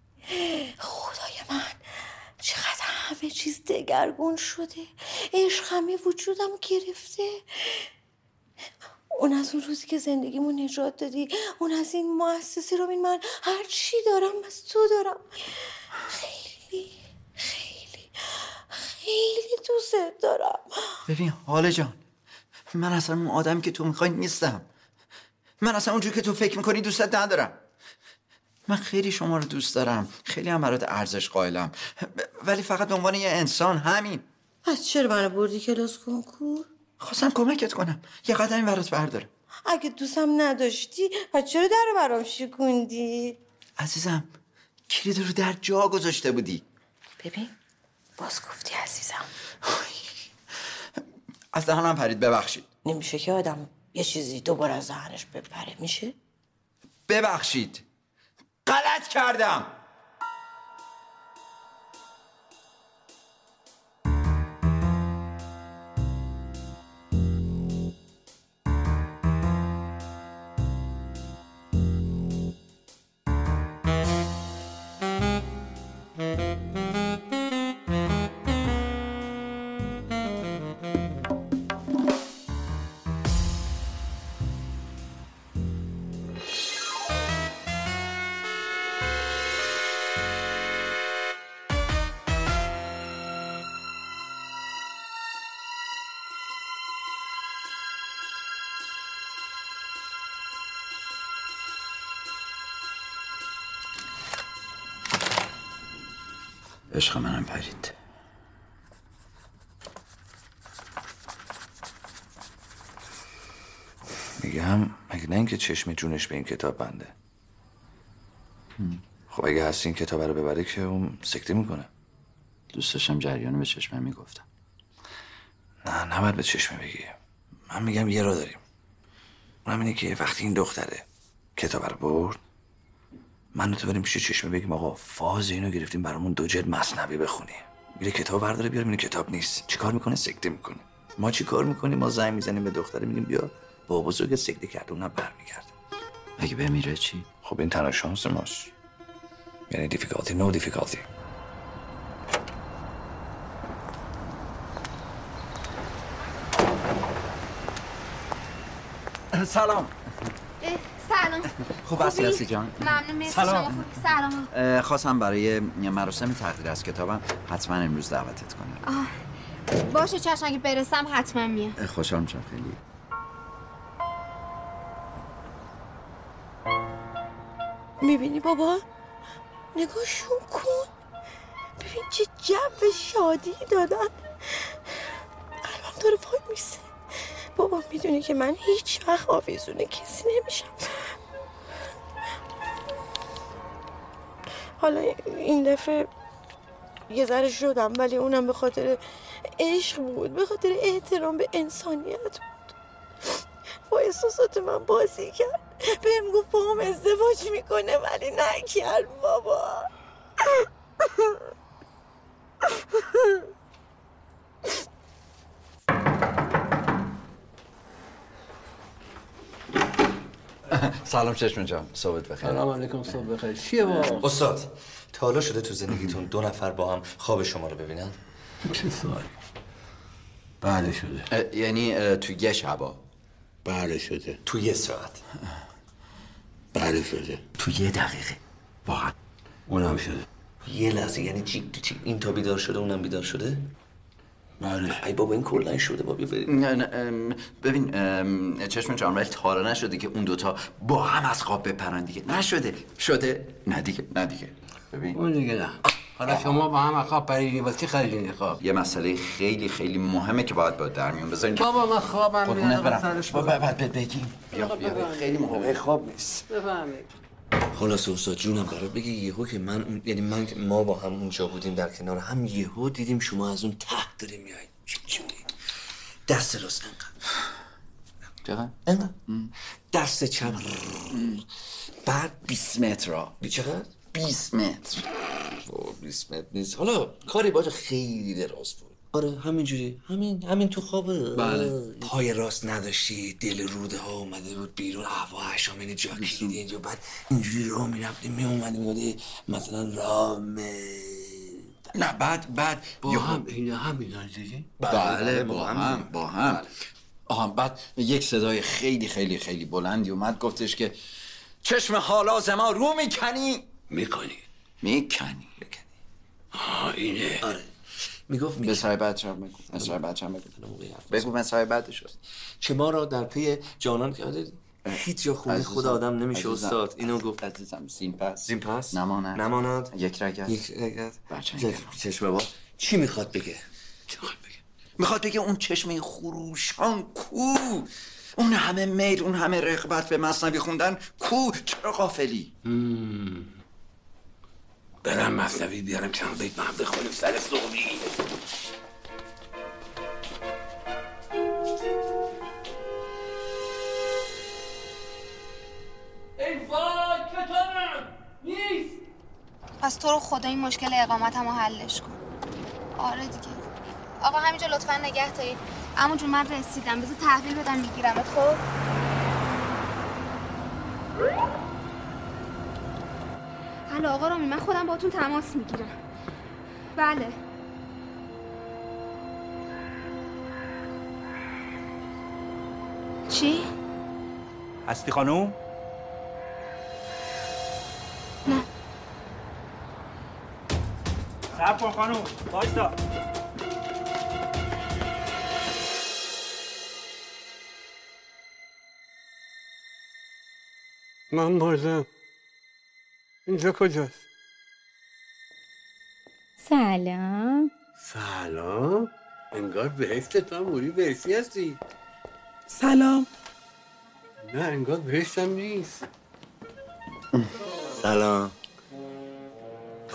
خدای من چقدر همه چیز دگرگون شده. عشق همه وجودم گرفته. اون از اون روزی که زندگیمو نجات دادی اون از این مؤسسه رو من هر چی دارم از تو دارم. خیلی خیلی خیلی دوست دارم. ببین حال جان من اصلا اون آدمی که تو می‌خوای نیستم. من اصلا اونجور که تو فکر می‌کنی دوستت ندارم. من خیلی شما رو دوست دارم. خیلی هم برات ارزش قائلم. ولی فقط به عنوان یه انسان همین. پس چرا منو بردی کلاس کنکور؟ خواستم کمکت کنم. یه قدمی برات بردارم. اگه دوستم نداشتی پس چرا در رو برام شکوندی؟ عزیزم کلید رو در جا گذاشته بودی. ببین باز گفتی عزیزم. از دهانم پرید ببخشید. نمیشه که آدم یه چیزی دوباره از بپره. میشه؟ ببخشید. غلط کردم. عشق منم پرید. میگم مگه نه اینکه چشم جونش به این کتاب بنده. خب اگه هست این کتاب رو ببره که اون سکته می‌کنه. دوست داشتم جریان به چشمم می‌گفتم. نه نباید به چشمه بگی. من میگم یه را داریم. اونم اینه که وقتی این دختره کتاب رو برد من تو بریم پیش چشمه بگیم آقا فاز اینو گرفتیم برامون دو جلد مصنوی بخونی. میره کتاب برداره بیاره میره کتاب نیست. چیکار می‌کنه سکته می‌کنه ما چیکار می‌کنیم؟ ما زنگ می‌زنیم به دختره میگیم بیا. با بزرگ سکته کرده اونم برمیگرده. اگه بمیره؟ چی؟ خب این تنها شانس ماست. یعنی دیفیکالتی نو دیفیکالتی سلام. سلام. خوب هستی هستی جان. ممنون مرسی سلام. سلام. خواستم برای مراسم تقدیر از کتابم حتما امروز دعوتت کنم. آه. باشه چشم اگه برسم حتما میام. خوشحال میشم خیلی. می‌بینی بابا؟ نگاهشون کن. ببین چه جو شادی دادن. قلبم داره وای میسه بابا می‌دونی که من هیچ وقت آویزون کسی نمیشم. حالا این دفعه یه ذره شدم ولی اونم به خاطر عشق بود به خاطر احترام به انسانیت بود. با احساسات من بازی کرد. بهم گفت با هم ازدواج می‌کنه ولی نکرد بابا. سلام چشم جان. صحبت بخیر. سلام علیکم صبح بخیر. چیه با؟ استاد تا حالا شده تو زندگیتون دو نفر با هم خواب شما رو ببینن؟ چه سوالی؟ بله شده. اه، یعنی اه، تو یه شبا؟ بله شده. تو یه ساعت. بله شده. تو یه دقیقه. واقعا. اونم شده. یه لحظه یعنی چی, چی؟ این تا بیدار شده اونم بیدار شده؟ بله. ای بابا این کلا شده بابا بریم. نه نه ببین چشم جان ولی تا حالا نشده که اون دوتا با هم از خواب بپرن دیگه. نشده. شده؟ نه دیگه نه دیگه. ببین. اون دیگه نه. حالا شما با هم خواب پریدین واسه چی خریدین خواب؟ یه مسئله خیلی خیلی مهمه که باید با در میون بذارین بابا من خوابم میاد سرش بابا بعد بگیم. بیا بیا خیلی مهمه. خواب نیست بفهمید خلاص استاد جونم برات بگی یهو که من یعنی من ما با هم اونجا بودیم در کنار هم یهو دیدیم شما از اون ته داری میای. دست راست انقدر. چقدر؟ انقدر. دست چپ. بعد 20 متر را چقدر؟ 20 متر. اوه، 20 متر نیست. حالا کاری باجا خیلی دراز بود. آره همینجوری همین همین تو خوابه بله. پای راست نداشتی دل روده ها اومده بود بیرون هوا هشامین جا کلیده اینجا. بعد اینجوری راه می‌رفتیم می اومدیم یاده مثلا رامه نه بعد بعد با یهو- هم اینا هم اینا دیگه؟ بله با هم با هم. آها بعد یک صدای خیلی خیلی خیلی بلندی اومد گفتش که چشم حالا زما رو می‌کنی. می‌کنی. می‌کنی. آه اینه. آره. می‌گفت به سایه بچه هم بگو. سایه بچه هم بگو. بگو سایه بعدش که ما را در پی جانان کرده هیچ جا خونه خود آدم نمیشه عزیزم. استاد. اینو گفت. عزیزم زین پس. زین پس؟ نماند. نماند. یک رگت یک رگت بچه چشم با چی می‌خواد بگه؟ می‌خواد بگه؟ اون چشمه خروشان کو. اون همه میل اون همه رغبت به مصنوی خوندن کو. چرا غافلی؟ برم مصنوی بیارم چند بیت من بخونیم سر نیست. پس تو رو خدا این مشکل اقامتم رو حلش کن. آره دیگه. آقا همینجا لطفا نگه دارید. اما جون من رسیدم. بذار تحویل بدم میگیرمت خب؟ حالا آقا رامی من خودم باتون تماس می‌گیرم. بله. چی؟ هستی خانوم؟ نه. صبر کن خانوم. وایسا من بازم اینجا کجاست؟ سلام. سلام. انگار بهشت تو هم موری بهشتی هستی. سلام. نه انگار بهشتم نیست. سلام.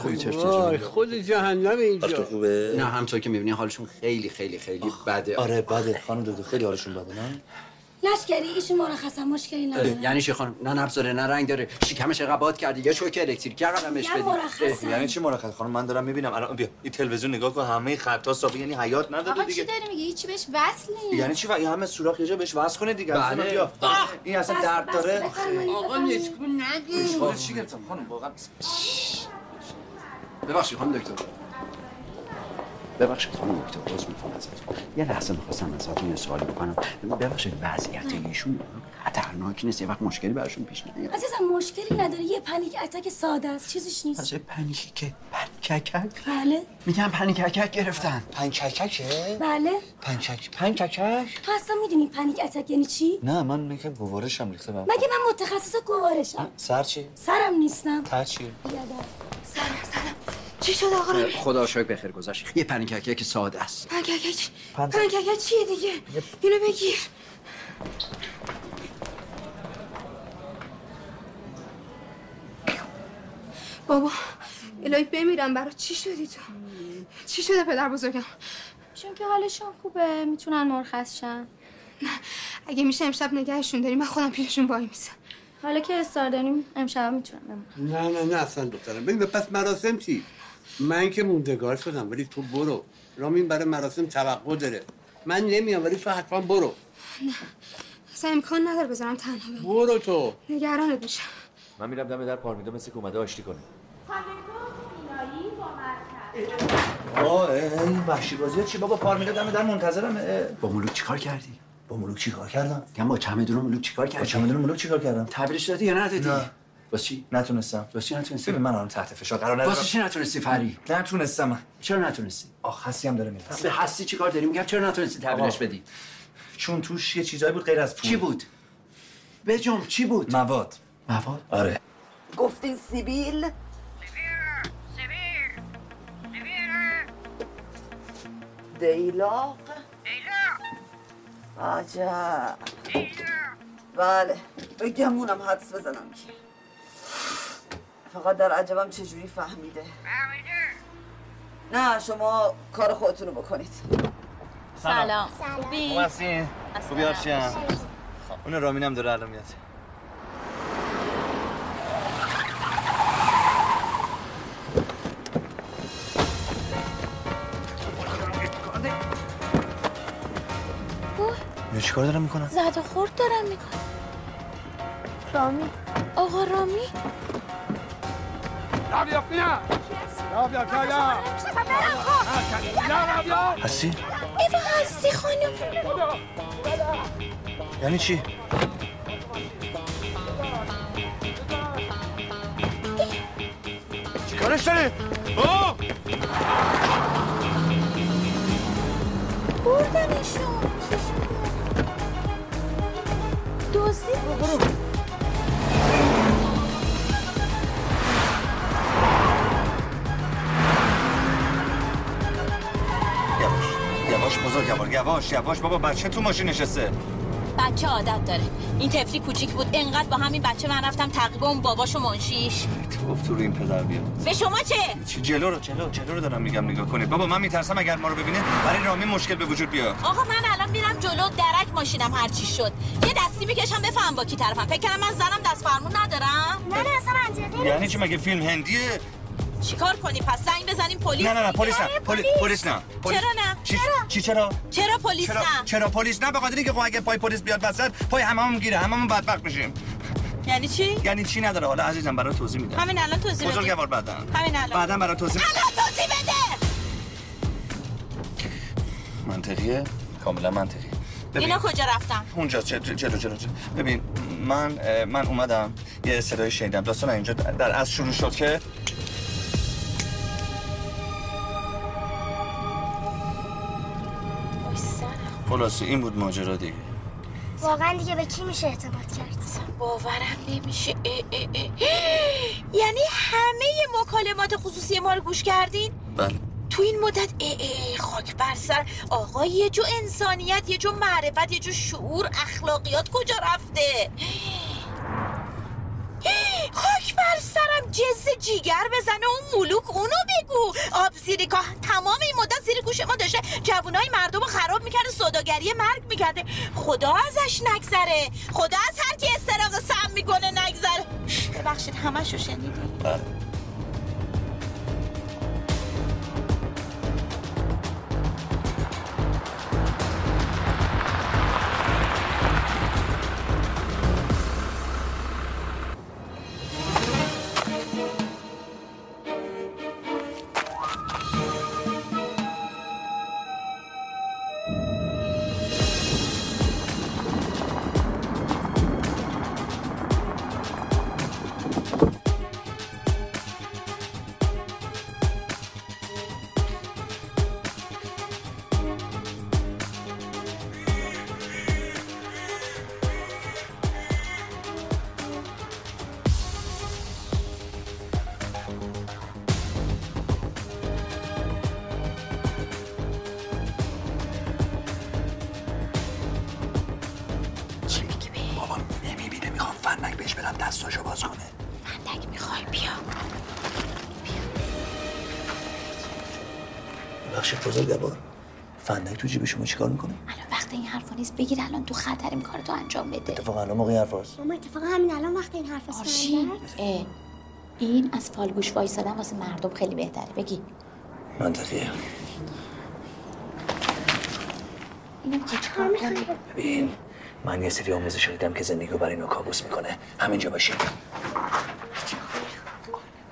وای خود جهنم اینجا. خوبه؟ نه همطور که می‌بینی حالشون خیلی خیلی خیلی بده. آره بده. خانم دودو خیلی حالشون بده نه؟ لشکری ایشون مرخصا مشکلی نداره. یعنی چی خانم؟ نه نبض داره نه رنگ داره. شکمش قباد کردی یا شوک الکتریکی قدمش مرخصه. یعنی چی مرخص؟ خانم من دارم می‌بینم. الان بیا این تلویزیون نگاه کن. همه خطا صافی یعنی حیات نداره آقا چی دیگه داری میگی؟ هیچی بهش وصل نیست. یعنی چی؟ این همه سوراخ یه جا بهش وصل کنه دیگه. بله. بیا. این اصلا درد داره. آقا نسکون نگی چی گرفتم؟ خانم واقعا ببخشید خانم دکتر. ببخشید خانم دکتر باز می‌کنم ازتون یه لحظه می‌خواستم ازتون یه سوالی بکنم. ببخشید وضعیت ایشون خطرناک نیست. یه وقت مشکلی براشون پیش نیاد عزیزم مشکلی نداره. یه پنیک اتک ساده است. چیزیش نیست. از پنیکی که پنککک. بله. میگم پنیککک گرفتن. پنکککه؟ بله. پنکک پنککک؟ تو اصلا می‌دونی پنیک اتک یعنی چی؟ نه من میگم گوارشم ریخته بهم مگه من متخصص گوارشم؟ سر چی؟ سرم نیستم. تا چی بیادر سلام سلام چی شد آقا؟ رامی خدا شکر بخیر گذشت. یه پنیککک ساده است. پنککک پنکک. پنککک چیه دیگه؟ اینو بگیر. بابا الهی بمیرم برا چی شدی تو؟ چی شده پدر بزرگم؟ چون که حالشون خوبه می‌تونن مرخص شن اگه میشه امشب نگهشون داری من خودم پیششون وای میسم حالا که استار داریم امشب می‌تونن بمونن. نه نه نه اصلا دخترم. ببین پس مراسم چی؟ من که موندگار شدم ولی تو برو. رامین برای مراسم توقع داره. من نمیام ولی تو حتما برو. اصلا امکان نداره بذارم تنها بمونم. برو تو. نگرانت میشم. من میرم دم در پارمیدا مثل که اومده آشتی کنه. آه این وحشی بازی چی؟ بابا پارمیدا دم در منتظرم با ملوک چیکار کردی؟ با ملوک چیکار کردم؟ میگم با چمدون ملوک چیکار کردی؟ با چمدون ملوک چیکار کردم؟ تحویلش دادی یا ندادی نه. واسه چی؟ نتونستم. واسه چی نتونستی من الان تحت فشار قرار ندارم؟ واسه چی نتونستی فری نتونستم. چرا نتونستی؟ آخ هستی هم داره می‌رسه به هستی چیکار داری؟ میگم چرا نتونستی تحویلش آقا. بدی؟ چون توش یه چیزایی بود غیر از پول. چی بود؟ بجم چی بود؟ مواد. مواد؟ آره. گفتین سیبیل؟ دیلاق؟ عجب. بله بگمونم حدس بزنم که. فقط در عجبم چجوری فهمیده. نه شما کار خودتون رو بکنید. سلام. خوبی؟ خوب هستی؟ خوبی اون رامینم داره الان میاد. چیکار دارم می‌کنن؟ زد و خورد دارم می‌کنم. رامی. آقا رامی؟ هستی؟ ایوا هستی خانم یعنی چی؟ چیکارش داری؟ آه! بردنشون دزدی برو یواش یواش بزرگوار یواش یواش. بابا بچه تو ماشین نشسته. بچه عادت داره. این تفلی کوچیک بود. انقدر با همین بچه من رفتم تقریبا اون باباش و منشیش توف تو رو این پدر بیاد به شما چه؟ چی جلو رو جلو جلو رو دارم میگم نگاه کنید. بابا من میترسم اگر ما رو ببینه برای رامی مشکل به وجود بیاد. آقا من الان میرم جلو درک ماشینم هر چی شد. یه دستی می‌کشم بفهم با کی طرفم. فکر کنم من زنم دست فرمون ندارم. نه نه اصلا یعنی چی؟ مگه فیلم هندیه؟ چیکار کنیم؟ پس زنگ بزنیم پلیس نه نه نه پلیس نه آره، پلیس. نه پلیس. چرا نه؟ چی چی چرا؟ چرا پلیس چرا نه؟ چرا پلیس نه؟ به خاطر اینکه خب اگه پای پلیس بیاد وسط پای هممون گیره هممون بدبخت میشیم. یعنی چی؟ یعنی چی نداره؟ حالا عزیزم برای توضیح میدم. همین الان توضیح بده بزرگوار بعدا همین الان. بعدا برای توضیح الان توضیح بده! منطقیه؟ کاملا منطقی ببین. اینا کجا رفتن؟ اونجا جلو جلو جلو. ببین من من اومدم یه صدای شنیدم. داستان اینجا در از شروع شد که خلاصه این بود ماجرا دیگه. واقعا دیگه به کی میشه اعتماد کرد؟ باورم نمیشه. اه اه اه. یعنی همه مکالمات خصوصی ما رو گوش کردین؟ بله. تو این مدت اه اه خاک بر سر. آقا یه جو انسانیت یه جو معرفت یه جو شعور اخلاقیات کجا رفته؟ خاک بر سرم جز جیگر بزنه. اون ملوک اونو بگو. آب زیر کاه تمام این مدت زیر گوش ما داشته. جوونای مردم رو خراب می‌کرده صداگری مرگ می‌کرده. خدا ازش نگذره. خدا از هر کی استراق سم می‌کنه نگذره. ببخشید همشو شنیدی؟ اتفاقا الان موقع حرف هست ماما اتفاقا همین الان وقت این حرف آرشین این از فالگوش وایسادن واسه مردم خیلی بهتره. بگی. منطقیه. اینو چیکار کنی ببین من یه سری آموزش دیدم که زندگی رو برای اینا کابوس می‌کنه. همینجا باشیم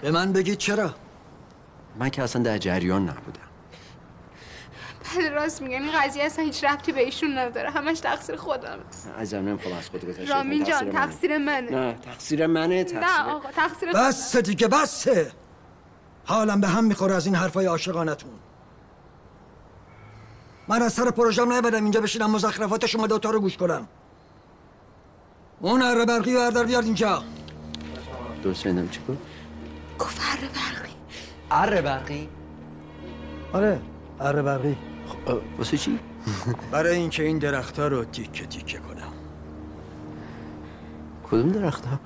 به من بگید چرا؟ من که اصلا در جریان نبودم. بله راست میگن این قضیه اصلا هیچ ربطی به ایشون نداره. همش تقصیر خودم عزیزم نمی‌خوام از خود تشکر رامین جان تقصیر منه. نه تقصیر منه تقصیر نه آقا تقصیر بس دیگه بسه. حالم به هم می‌خوره از این حرفای عاشقانتون. من از سر پروژم نبدم اینجا بشینم مزخرفات شما دوتا رو گوش کنم. اون اره برقی و در بیار اینجا. درست شنیدم چی گفت؟ گفت اره برقی. اره برقی؟ آره اره برقی. خب واسه چی؟ برای اینکه این درختها رو تیکه تیکه کنم کدوم درختها؟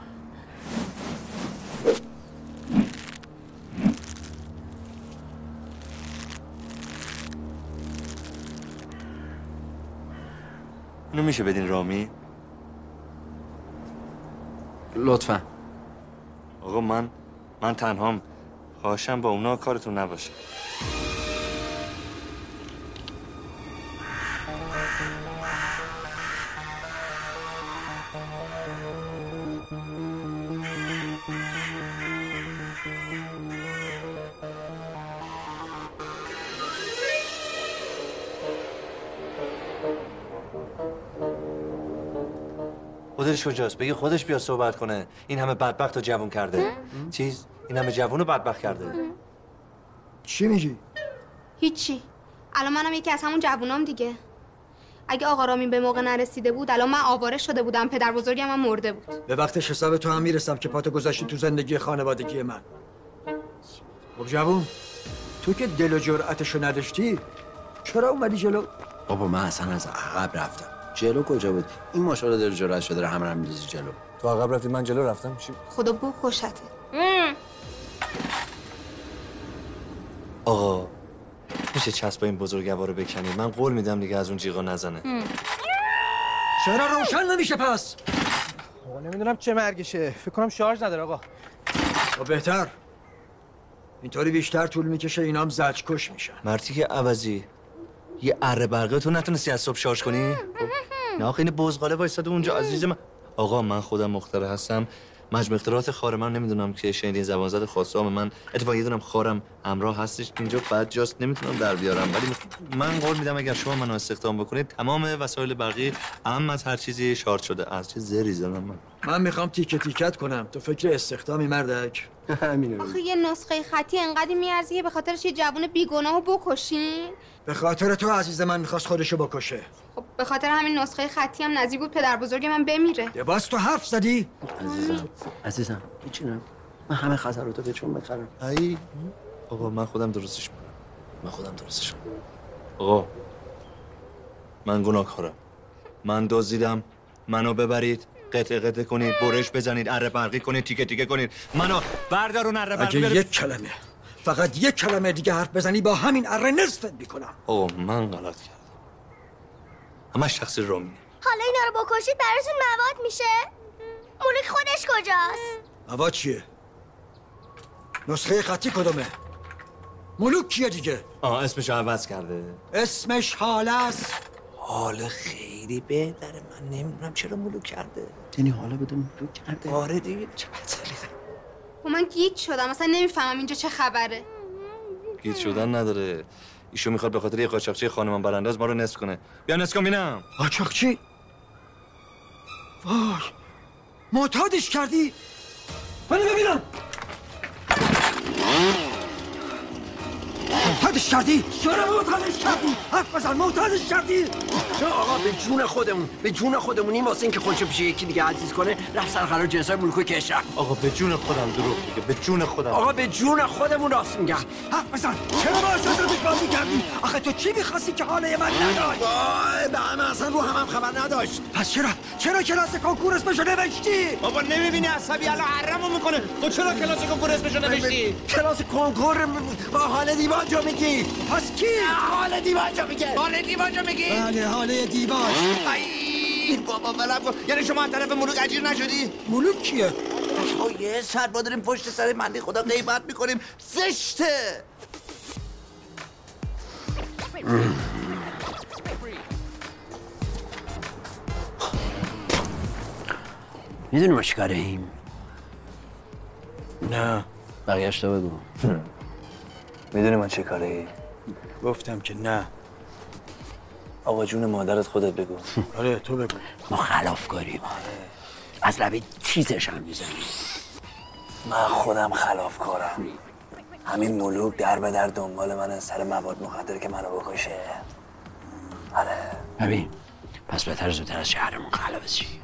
اینو میشه بدین رامی؟ لطفا آقا من من تنهام خواهشم با اونا کارتون نباشه کجاست؟ بگی خودش بیا صحبت کنه. این همه بدبخت رو جوون کرده. چیز؟ این همه جوون رو بدبخت کرده. چی میگی؟ هیچی. الان منم یکی از همون جوونام دیگه. اگه آقا رامین به موقع نرسیده بود الان من آواره شده بودم. پدر بزرگم هم مرده بود. به وقتش حساب تو هم می‌رسم که پاتو گذاشتی تو زندگی خانوادگی من. خب جوون تو که دل و جرأتشو نداشتی چرا اومدی جلو؟ بابا من اصلا از عقب رفتم. جلو کجا بود؟ این ماشاءالله دل جرأت شده داره همه میریزی جلو. تو عقب رفتی من جلو رفتم. چی؟ خدا بکشته آقا میشه چسب این بزرگوار رو بکنی؟ من قول میدم دیگه از اون جیغا نزنه. چرا روشن نمیشه پس؟ آقا نمی‌دونم چه مرگشه. فکر کنم شارژ نداره آقا. و بهتر. اینطوری بیشتر طول می‌کشه اینام زجکش میشن. مرتی که عوضی. یه اره برقه تو نتونستی از صبح شارژ کنی؟ نه آخه این بزغاله وایساده اونجا عزیز من. آقا من خودم مختره هستم. مجموع اختراعات خار من نمی‌دونم که شنیدین زبان زد خاصام من. اتفاقا یه دونم خارم همراه هستش. اینجا بعد جاست. نمی‌تونم در بیارم. ولی من قول میدم اگر شما منو استخدام بکنید تمام وسایل برقی اهم از هر چیزی شارژ شده. از چه زری زدم من؟ من می‌خوام تیکه تیکت کنم. تو فکر استخدامی مردک. همینه. آخه یه نسخه خطی انقدی میارزی به خاطرش یه جوون بیگناهو بکشین. به خاطر تو عزیز من می‌خواست خودشو بکشه. خب به خاطر همین نسخه خطی هم نزدیک بود پدر بزرگ من بمیره. یه باز تو حرف زدی؟ عزیزم عزیزم هیچی نه من همه خطراتو به چون بخرم. ای؟ آقا من خودم درستش می‌کنم. من خودم درستش می‌کنم. آقا من گناهکارم. من دزدیدم. منو ببرید قطعه قطعه کنید برش بزنید اره برقی کنید تیکه تیکه کنید. منو بردارون اره برقی اگه یک کلمه فقط یک کلمه دیگه حرف بزنی با همین اره نصفت می‌کنم. آقا من غلط کردم. همش تقصیر رامیه حالا اینا رو بکشید براتون مواد میشه؟ مولک خودش کجاست؟ مواد چیه؟ نسخه خطی کدومه؟ ملوک کیه دیگه؟ آه اسمش عوض کرده. اسمش حاله است. حال خیلی بهتره. من نمی‌دونم چرا ملو کرده. یعنی حالا بده ملوک کرده. آره دیگه چه خب من گیج شدم. اصلا نمی‌فهمم اینجا چه خبره. گیت شدن نداره. ایشون می‌خواد به خاطر یه قاچاقچی خانمان برانداز ما رو نصف کنه. بیا نصف کن بینم. قاچاقچی؟ وای معتادش کردی؟ منو ببینم. معتادش کردی؟ چرا معتادش کردی؟ حرف بزن معتادش کردی؟ چرا آقا به جون خودمون به جون خودمون این واسه اینکه خودشو پیش یکی دیگه عزیز کنه رفت سر قرار جنسای ملکو کش رفت. آقا به جون خودم دروغ میگه به جون خودم. آقا به جون خودمون راست میگم حرف بزن چرا با احساساتش بازی کردی؟ آخه تو چی می‌خواستی که حاله من نداشت؟ وای به همه اصلا رو همم خبر نداشت. پس چرا؟ چرا کلاس کنکور اسمشو نوشتی؟ بابا نمی‌بینی عصبی؟ الان حرمو می‌کنه. تو چرا کلاس کنکور اسمشو نوشتی؟ کلاس کنکور با حال دیوانجا میگی. پس کی؟ حال دیوانجا میگه. حال دیوانجا میگی؟ بله حاله دیباش ای بابا ولم کن. یعنی شما از طرف ملوک اجیر نشدی؟ ملوک کیه؟ یه سر ما داریم پشت سر مندی خدا غیبت می‌کنیم. زشته. می‌دونی ما چیکاره ایم نه. بقیهش تو بگو. می‌دونی ما چه کاری گفتم که نه. آقا جون مادرت خودت بگو. آره تو بگو. ما خلاف کاریم. از لبه تیزش هم می‌زنیم. من خودم خلاف کارم. همین ملوک در به در دنبال من سر مواد مخدر که منو بکشه. آره. ببین پس بهتر زودتر از شهرمون خلاص شی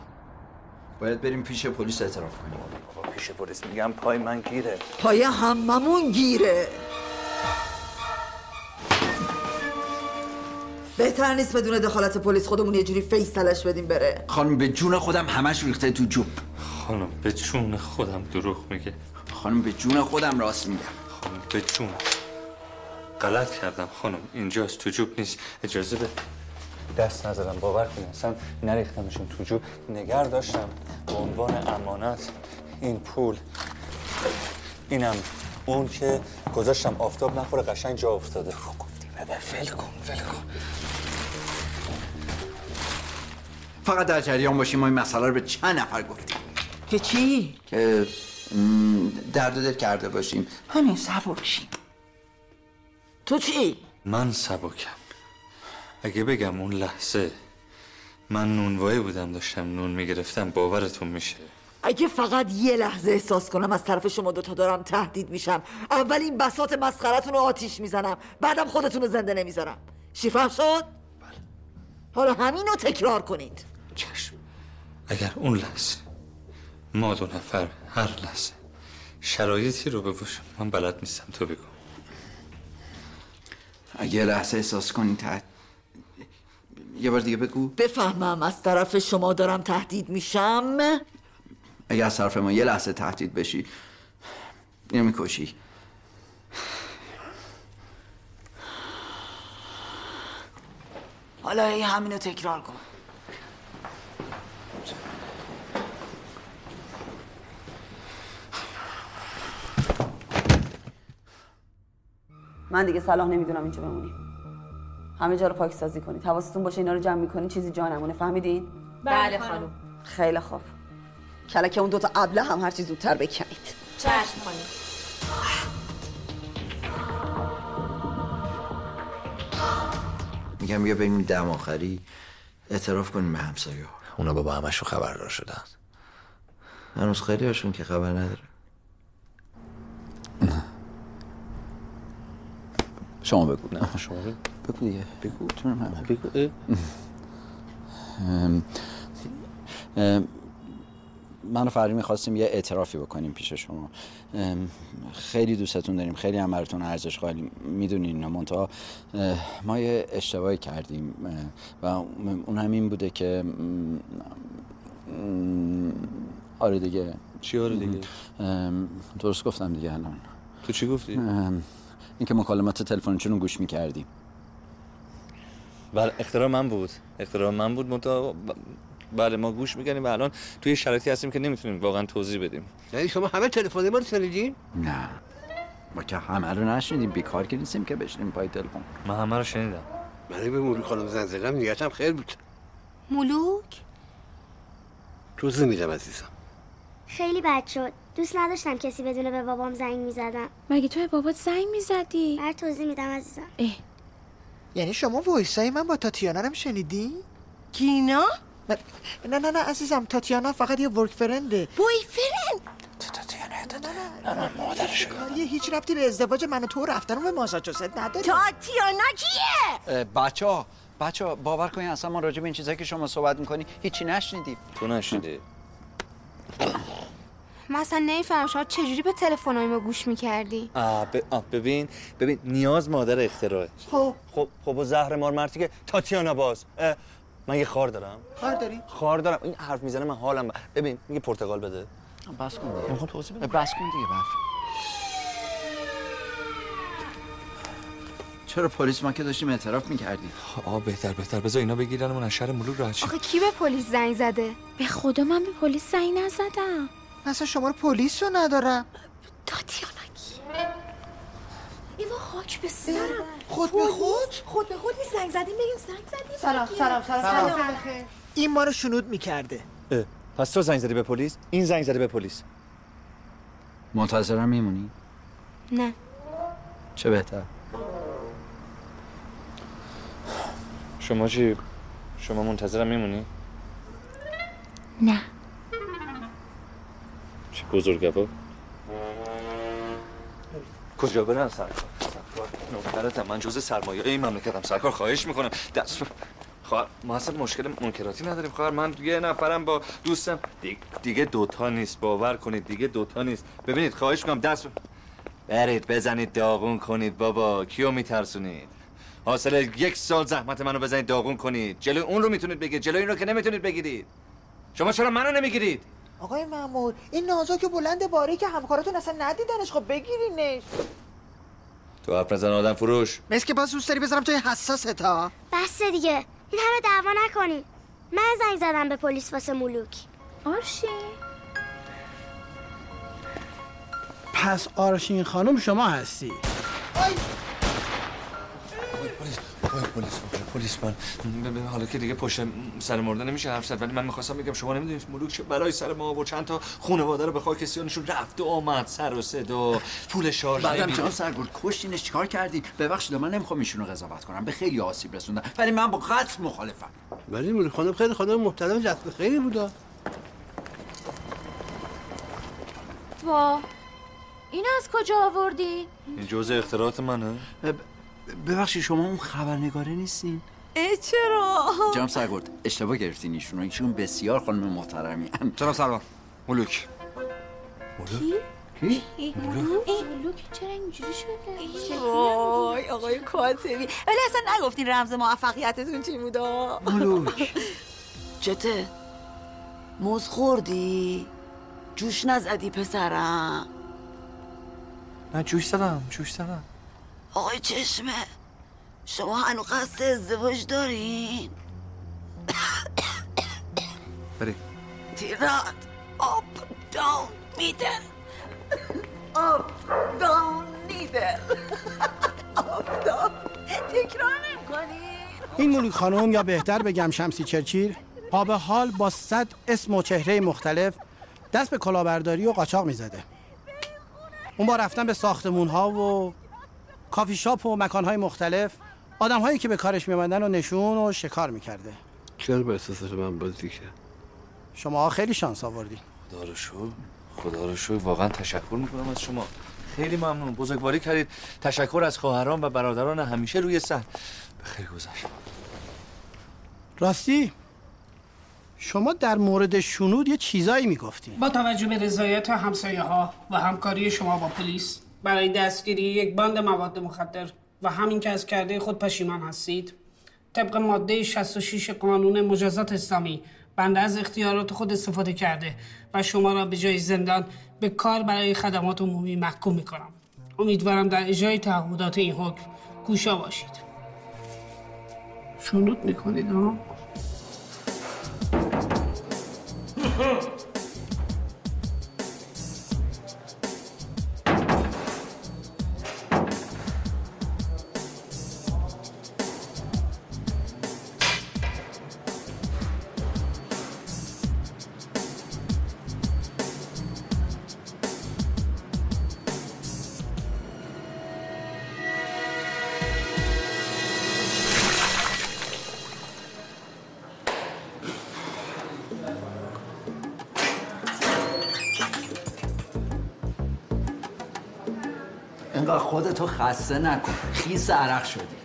باید بریم پیش پلیس اعتراف کنیم. بابا پیش پلیس میگم پای من گیره. پای هممون گیره. بهتر نیست بدون دخالت پلیس خودمون یه جوری فیصلش بدیم بره. خانم به جون خودم همش ریخته تو جوب. خانم به جون خودم دروغ میگه. خانم به جون خودم راست میگم. خانم به جون. غلط کردم خانم اینجاست تو جوب نیست. اجازه به دست نزدم باور کنید اصلا نریختمشون تو جوب. نگر داشتم به عنوان امانت. این پول اینم اون که گذاشتم. آفتاب نخوره قشنگ جا افتاده. بابا ول کن ول کن. فقط در جریان باشیم ما این مسئله رو به چند نفر گفتیم. که چی؟ که درد دل کرده باشیم. همین سبکشیم تو چی؟ من سبکم. اگه بگم اون لحظه من نونوایی بودم داشتم نون می‌گرفتم باورتون میشه. اگه فقط یه لحظه احساس کنم از طرف شما دوتا دارم تهدید میشم اول این بسات مسخرتون رو آتیش می‌زنم بعدم خودتون رو زنده نمی‌ذارم. شیفهم شد؟ حالا همین رو تکرار کنید. چشم. اگر اون لحظه ما دو نفر هر لحظه شرایطی رو بباشم من بلد نیستم تو بگو. اگه یه لحظه احساس کنی تحت یه بار دیگه بگو. بفهمم از طرف شما دارم تهدید میشم. اگه از طرف ما یه لحظه تهدید بشی اینو می‌کشی. حالا ای همین رو تکرار کن. من دیگه صلاح نمی‌دونم اینجا بمونیم همه جا رو پاک سازی کنید حواستون باشه اینا رو جمع می‌کنید چیزی جا نمونه فهمیدین؟ بله خانم. خیلی خوب. کلک اون دوتا ابله هم هرچی زودتر بکنید. چشم خانم. میگم بیا بریم دم آخری. اعتراف کنیم به همسایه اونا بابا همشون خبردار شدن. هنوز خیلی هاشون که خبر نداره. شما بگو. نه شما بگو. بگو دیگه. بگو. بگو. من و فری می‌خواستیم یه اعترافی بکنیم پیش شما. خیلی دوستتون داریم خیلی هم براتون ارزش قائلیم می‌دونین اینا منتها ما یه اشتباهی کردیم و اون هم این بوده که آره دیگه. چی آره دیگه؟ درست گفتم دیگه الان. تو چی گفتی؟ اینکه مکالمات تلفنیتون رو گوش می‌کردیم بله اختراع من بود. اختراع من بود. منتها ب- بله ما گوش می‌کنیم و الان توی شرایطی هستیم که نمی‌تونیم واقعا توضیح بدیم. یعنی شما همه تلفن ما رو شنیدین؟ نه. ما که همه رو نشنیدیم. بیکار که نیستیم که بشنیم پای تلفن. من همه رو شنیدم. من به موری خانم زن زدم نیتم خیر بود. ملوک توضیح میدم عزیزم. خیلی بد شد. دوست نداشتم کسی بدونه به بابام زنگ می‌زدم. مگه تو به بابات زنگ می‌زدی؟ بر توضیح میدم عزیزم. یعنی شما وایسای من با تاتیانا رو هم شنیدی؟ کینا؟ من- نه نه نه عزیزم تاتیانا فقط یه ورک فرنده. بوی فرند؟ نه نه مادرش کاریه هیچ ربطی به ازدواج من و تو و رفتن به ماساچوست نداره. تاتیانا کیه؟ بچه ها بچه ها باور کنین اصلا ما راجع به این چیزایی که شما صحبت می‌کنی هیچی نشنیدیم. تو نشنیدی. من اصلا نمیفهم شما چجوری به تلفن‌های ما گوش می‌کردی؟ آه, ب... آه ببین ببین نیاز مادر اختراعه. خب. خب خب و زهر مار مرتی که تاتیانا باز. اه، من یه خار دارم. کار داری؟ خار دارم. این حرف می‌زنه من حالم ب... ببین میگه پرتقال بده. بس کن دیگه. می‌خوام توضیح بدم. بس کن دیگه بس چرا پلیس ما که داشتیم اعتراف می‌کردیم؟ آه بهتر بهتر. بذار اینا بگیرنمون از شهر ملوک راحت شیم. آخه کی به پلیس زنگ زده؟ به خدا من به پلیس زنگ نزدم. اصلا شما رو پلیس رو ندارم. تاتیانا کی؟ ایوا خاک به سرم. خود به خود؟ خود به خود نیست زنگ زدیم بگیم زنگ زدیم. سلام. سلام سلام سلام. این ما رو شنود می‌کرده. پس تو زنگ زدی به پلیس؟ این زنگ زده به پلیس. منتظرم میمونی؟ نه. چه بهتر؟ شما چی؟ شما منتظرم میمونی؟ نه. بزرگوار کجا برم سرکار سرکار من جز سرمایه این مملکتم سرکار خواهش می‌کنم دست خواهر ما اصلا مشکل منکراتی نداریم خواهر من یه نفرم با دوستم دیگه, دوتا نیست باور کنید دیگه دوتا نیست ببینید خواهش می‌کنم دست برید بزنید داغون کنید بابا کیو میترسونید حاصل یک سال زحمت منو بزنید داغون کنید جلوی اون رو می‌تونید بگیرید جلوی این رو که نمی‌تونید بگیرید شما چرا منو نمی‌گیرید آقای مامور این نازک بلند باری که همکاراتون اصلا ندیدنش. خب بگیرینش. تو حرف نزن آدم فروش. مثل که باز دوست داری بذارم توی حساسه تا. بس دیگه. این همه دعوا نکنی. من زنگ زدم به پلیس واسه ملوک. آرشین. پس آرشین خانم شما هستی. پلیس پلیس پلیس من. حالا که دیگه پشت سر مرده نمیشه حرف زد ولی من می‌خواستم بگم شما نمی‌دونید ملوک چه بلای سر ما و چند تا خانواده رو به خاک سیانشون رفت و آمد سر و صدا. پول شارژ بعدم. جناب سرگرد کشتینش چیکار کردین؟ ببخشید من نمی‌خوام ایشونو قضاوت کنم. به خیلی آسیب رسوندن. ولی من با قتل مخالفم. ولی مولی خانم خیلی خانم محترم جذب خیلی بودا وا این از کجا آوردی؟ این جزء اختراعات منه. ببخشید شما اون خبرنگاره نیستین؟ ای چرا؟ جناب سرگرد اشتباه گرفتین ایشونو ایشون بسیار خانم محترمی جناب سروان ملوک. کی؟ کی؟ ملوک؟ چرا اینجوری شده؟ وای آقای کاتبی. ولی اصلا نگفتین رمز موفقیتتون چی بودا ملوک. چته موز خوردی؟ جوش نزدی پسرم. نه جوش زدم جوش زدم. آقای چشمه شما هنو قصد ازدواج دارین؟ بری. تیرات آپ داون میدل آپ داون میدل آپ داون تکرار نمی‌کنی؟ این ملوک خانم یا بهتر بگم شمسی چرچیر پا به حال با صد اسم و چهره مختلف دست به کلاهبرداری و قاچاق می‌زده. اون با رفتن به ساختمون ها و کافی شاپ و مکان های مختلف آدم هایی که به کارش میمندن و نشون و شکار می‌کرده. چرا به احساس من بازی کرد؟ شما خیلی شانس آوردی. خدا رو شکر خدا رو شکر واقعا تشکر می‌کنم از شما. خیلی ممنون. بزرگواری کردید. تشکر از خواهران و برادران همیشه روی سر. به خیر گذشت. راستی شما در مورد شنود یه چیزایی می‌گفتین با توجه به رضایت همسایه ها و همکاری شما با پلیس برای دستگیری یک باند مواد مخدر و همین که از کرده خود پشیمان هستید. طبق ماده 66 قانون مجازات اسلامی بنده از اختیارات خود استفاده کرده و شما را به جای زندان به کار برای خدمات عمومی محکوم می‌کنم. امیدوارم در اجرای تعهدات این حکم گوشا باشید. شنود می‌کنید ها؟ خودتو خسته نکن. خیس عرق شدی.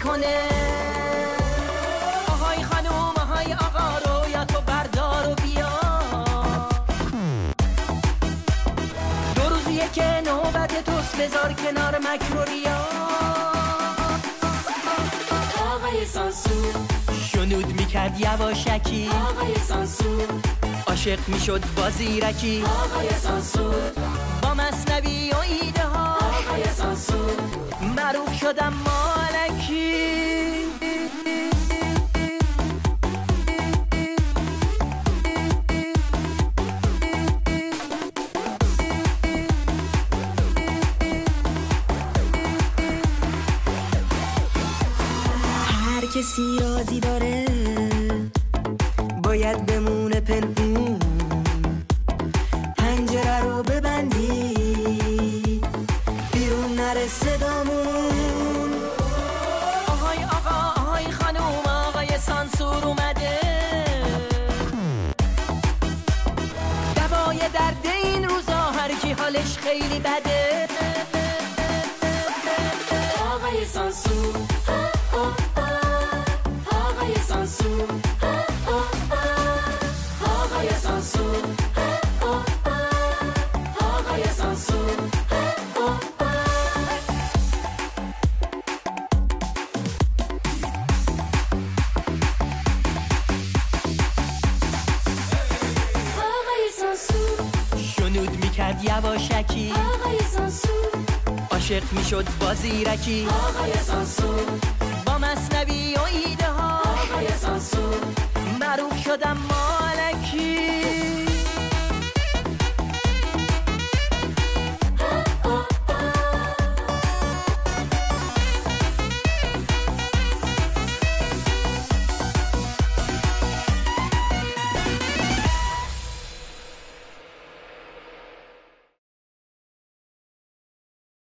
می‌کنه. آهای خانوم آهای آقا رویا تو بردار و بیا. دو روزیه که نوبت توست بذار کنار مکر و ریا آقای سانسور. شنود می‌کرد یواشکی. آقای سانسور. عاشق می‌شد با زیرکی. آقای سانسور. با مصنبی و ایده ها آقای سانسور. معروف شدم مالکی.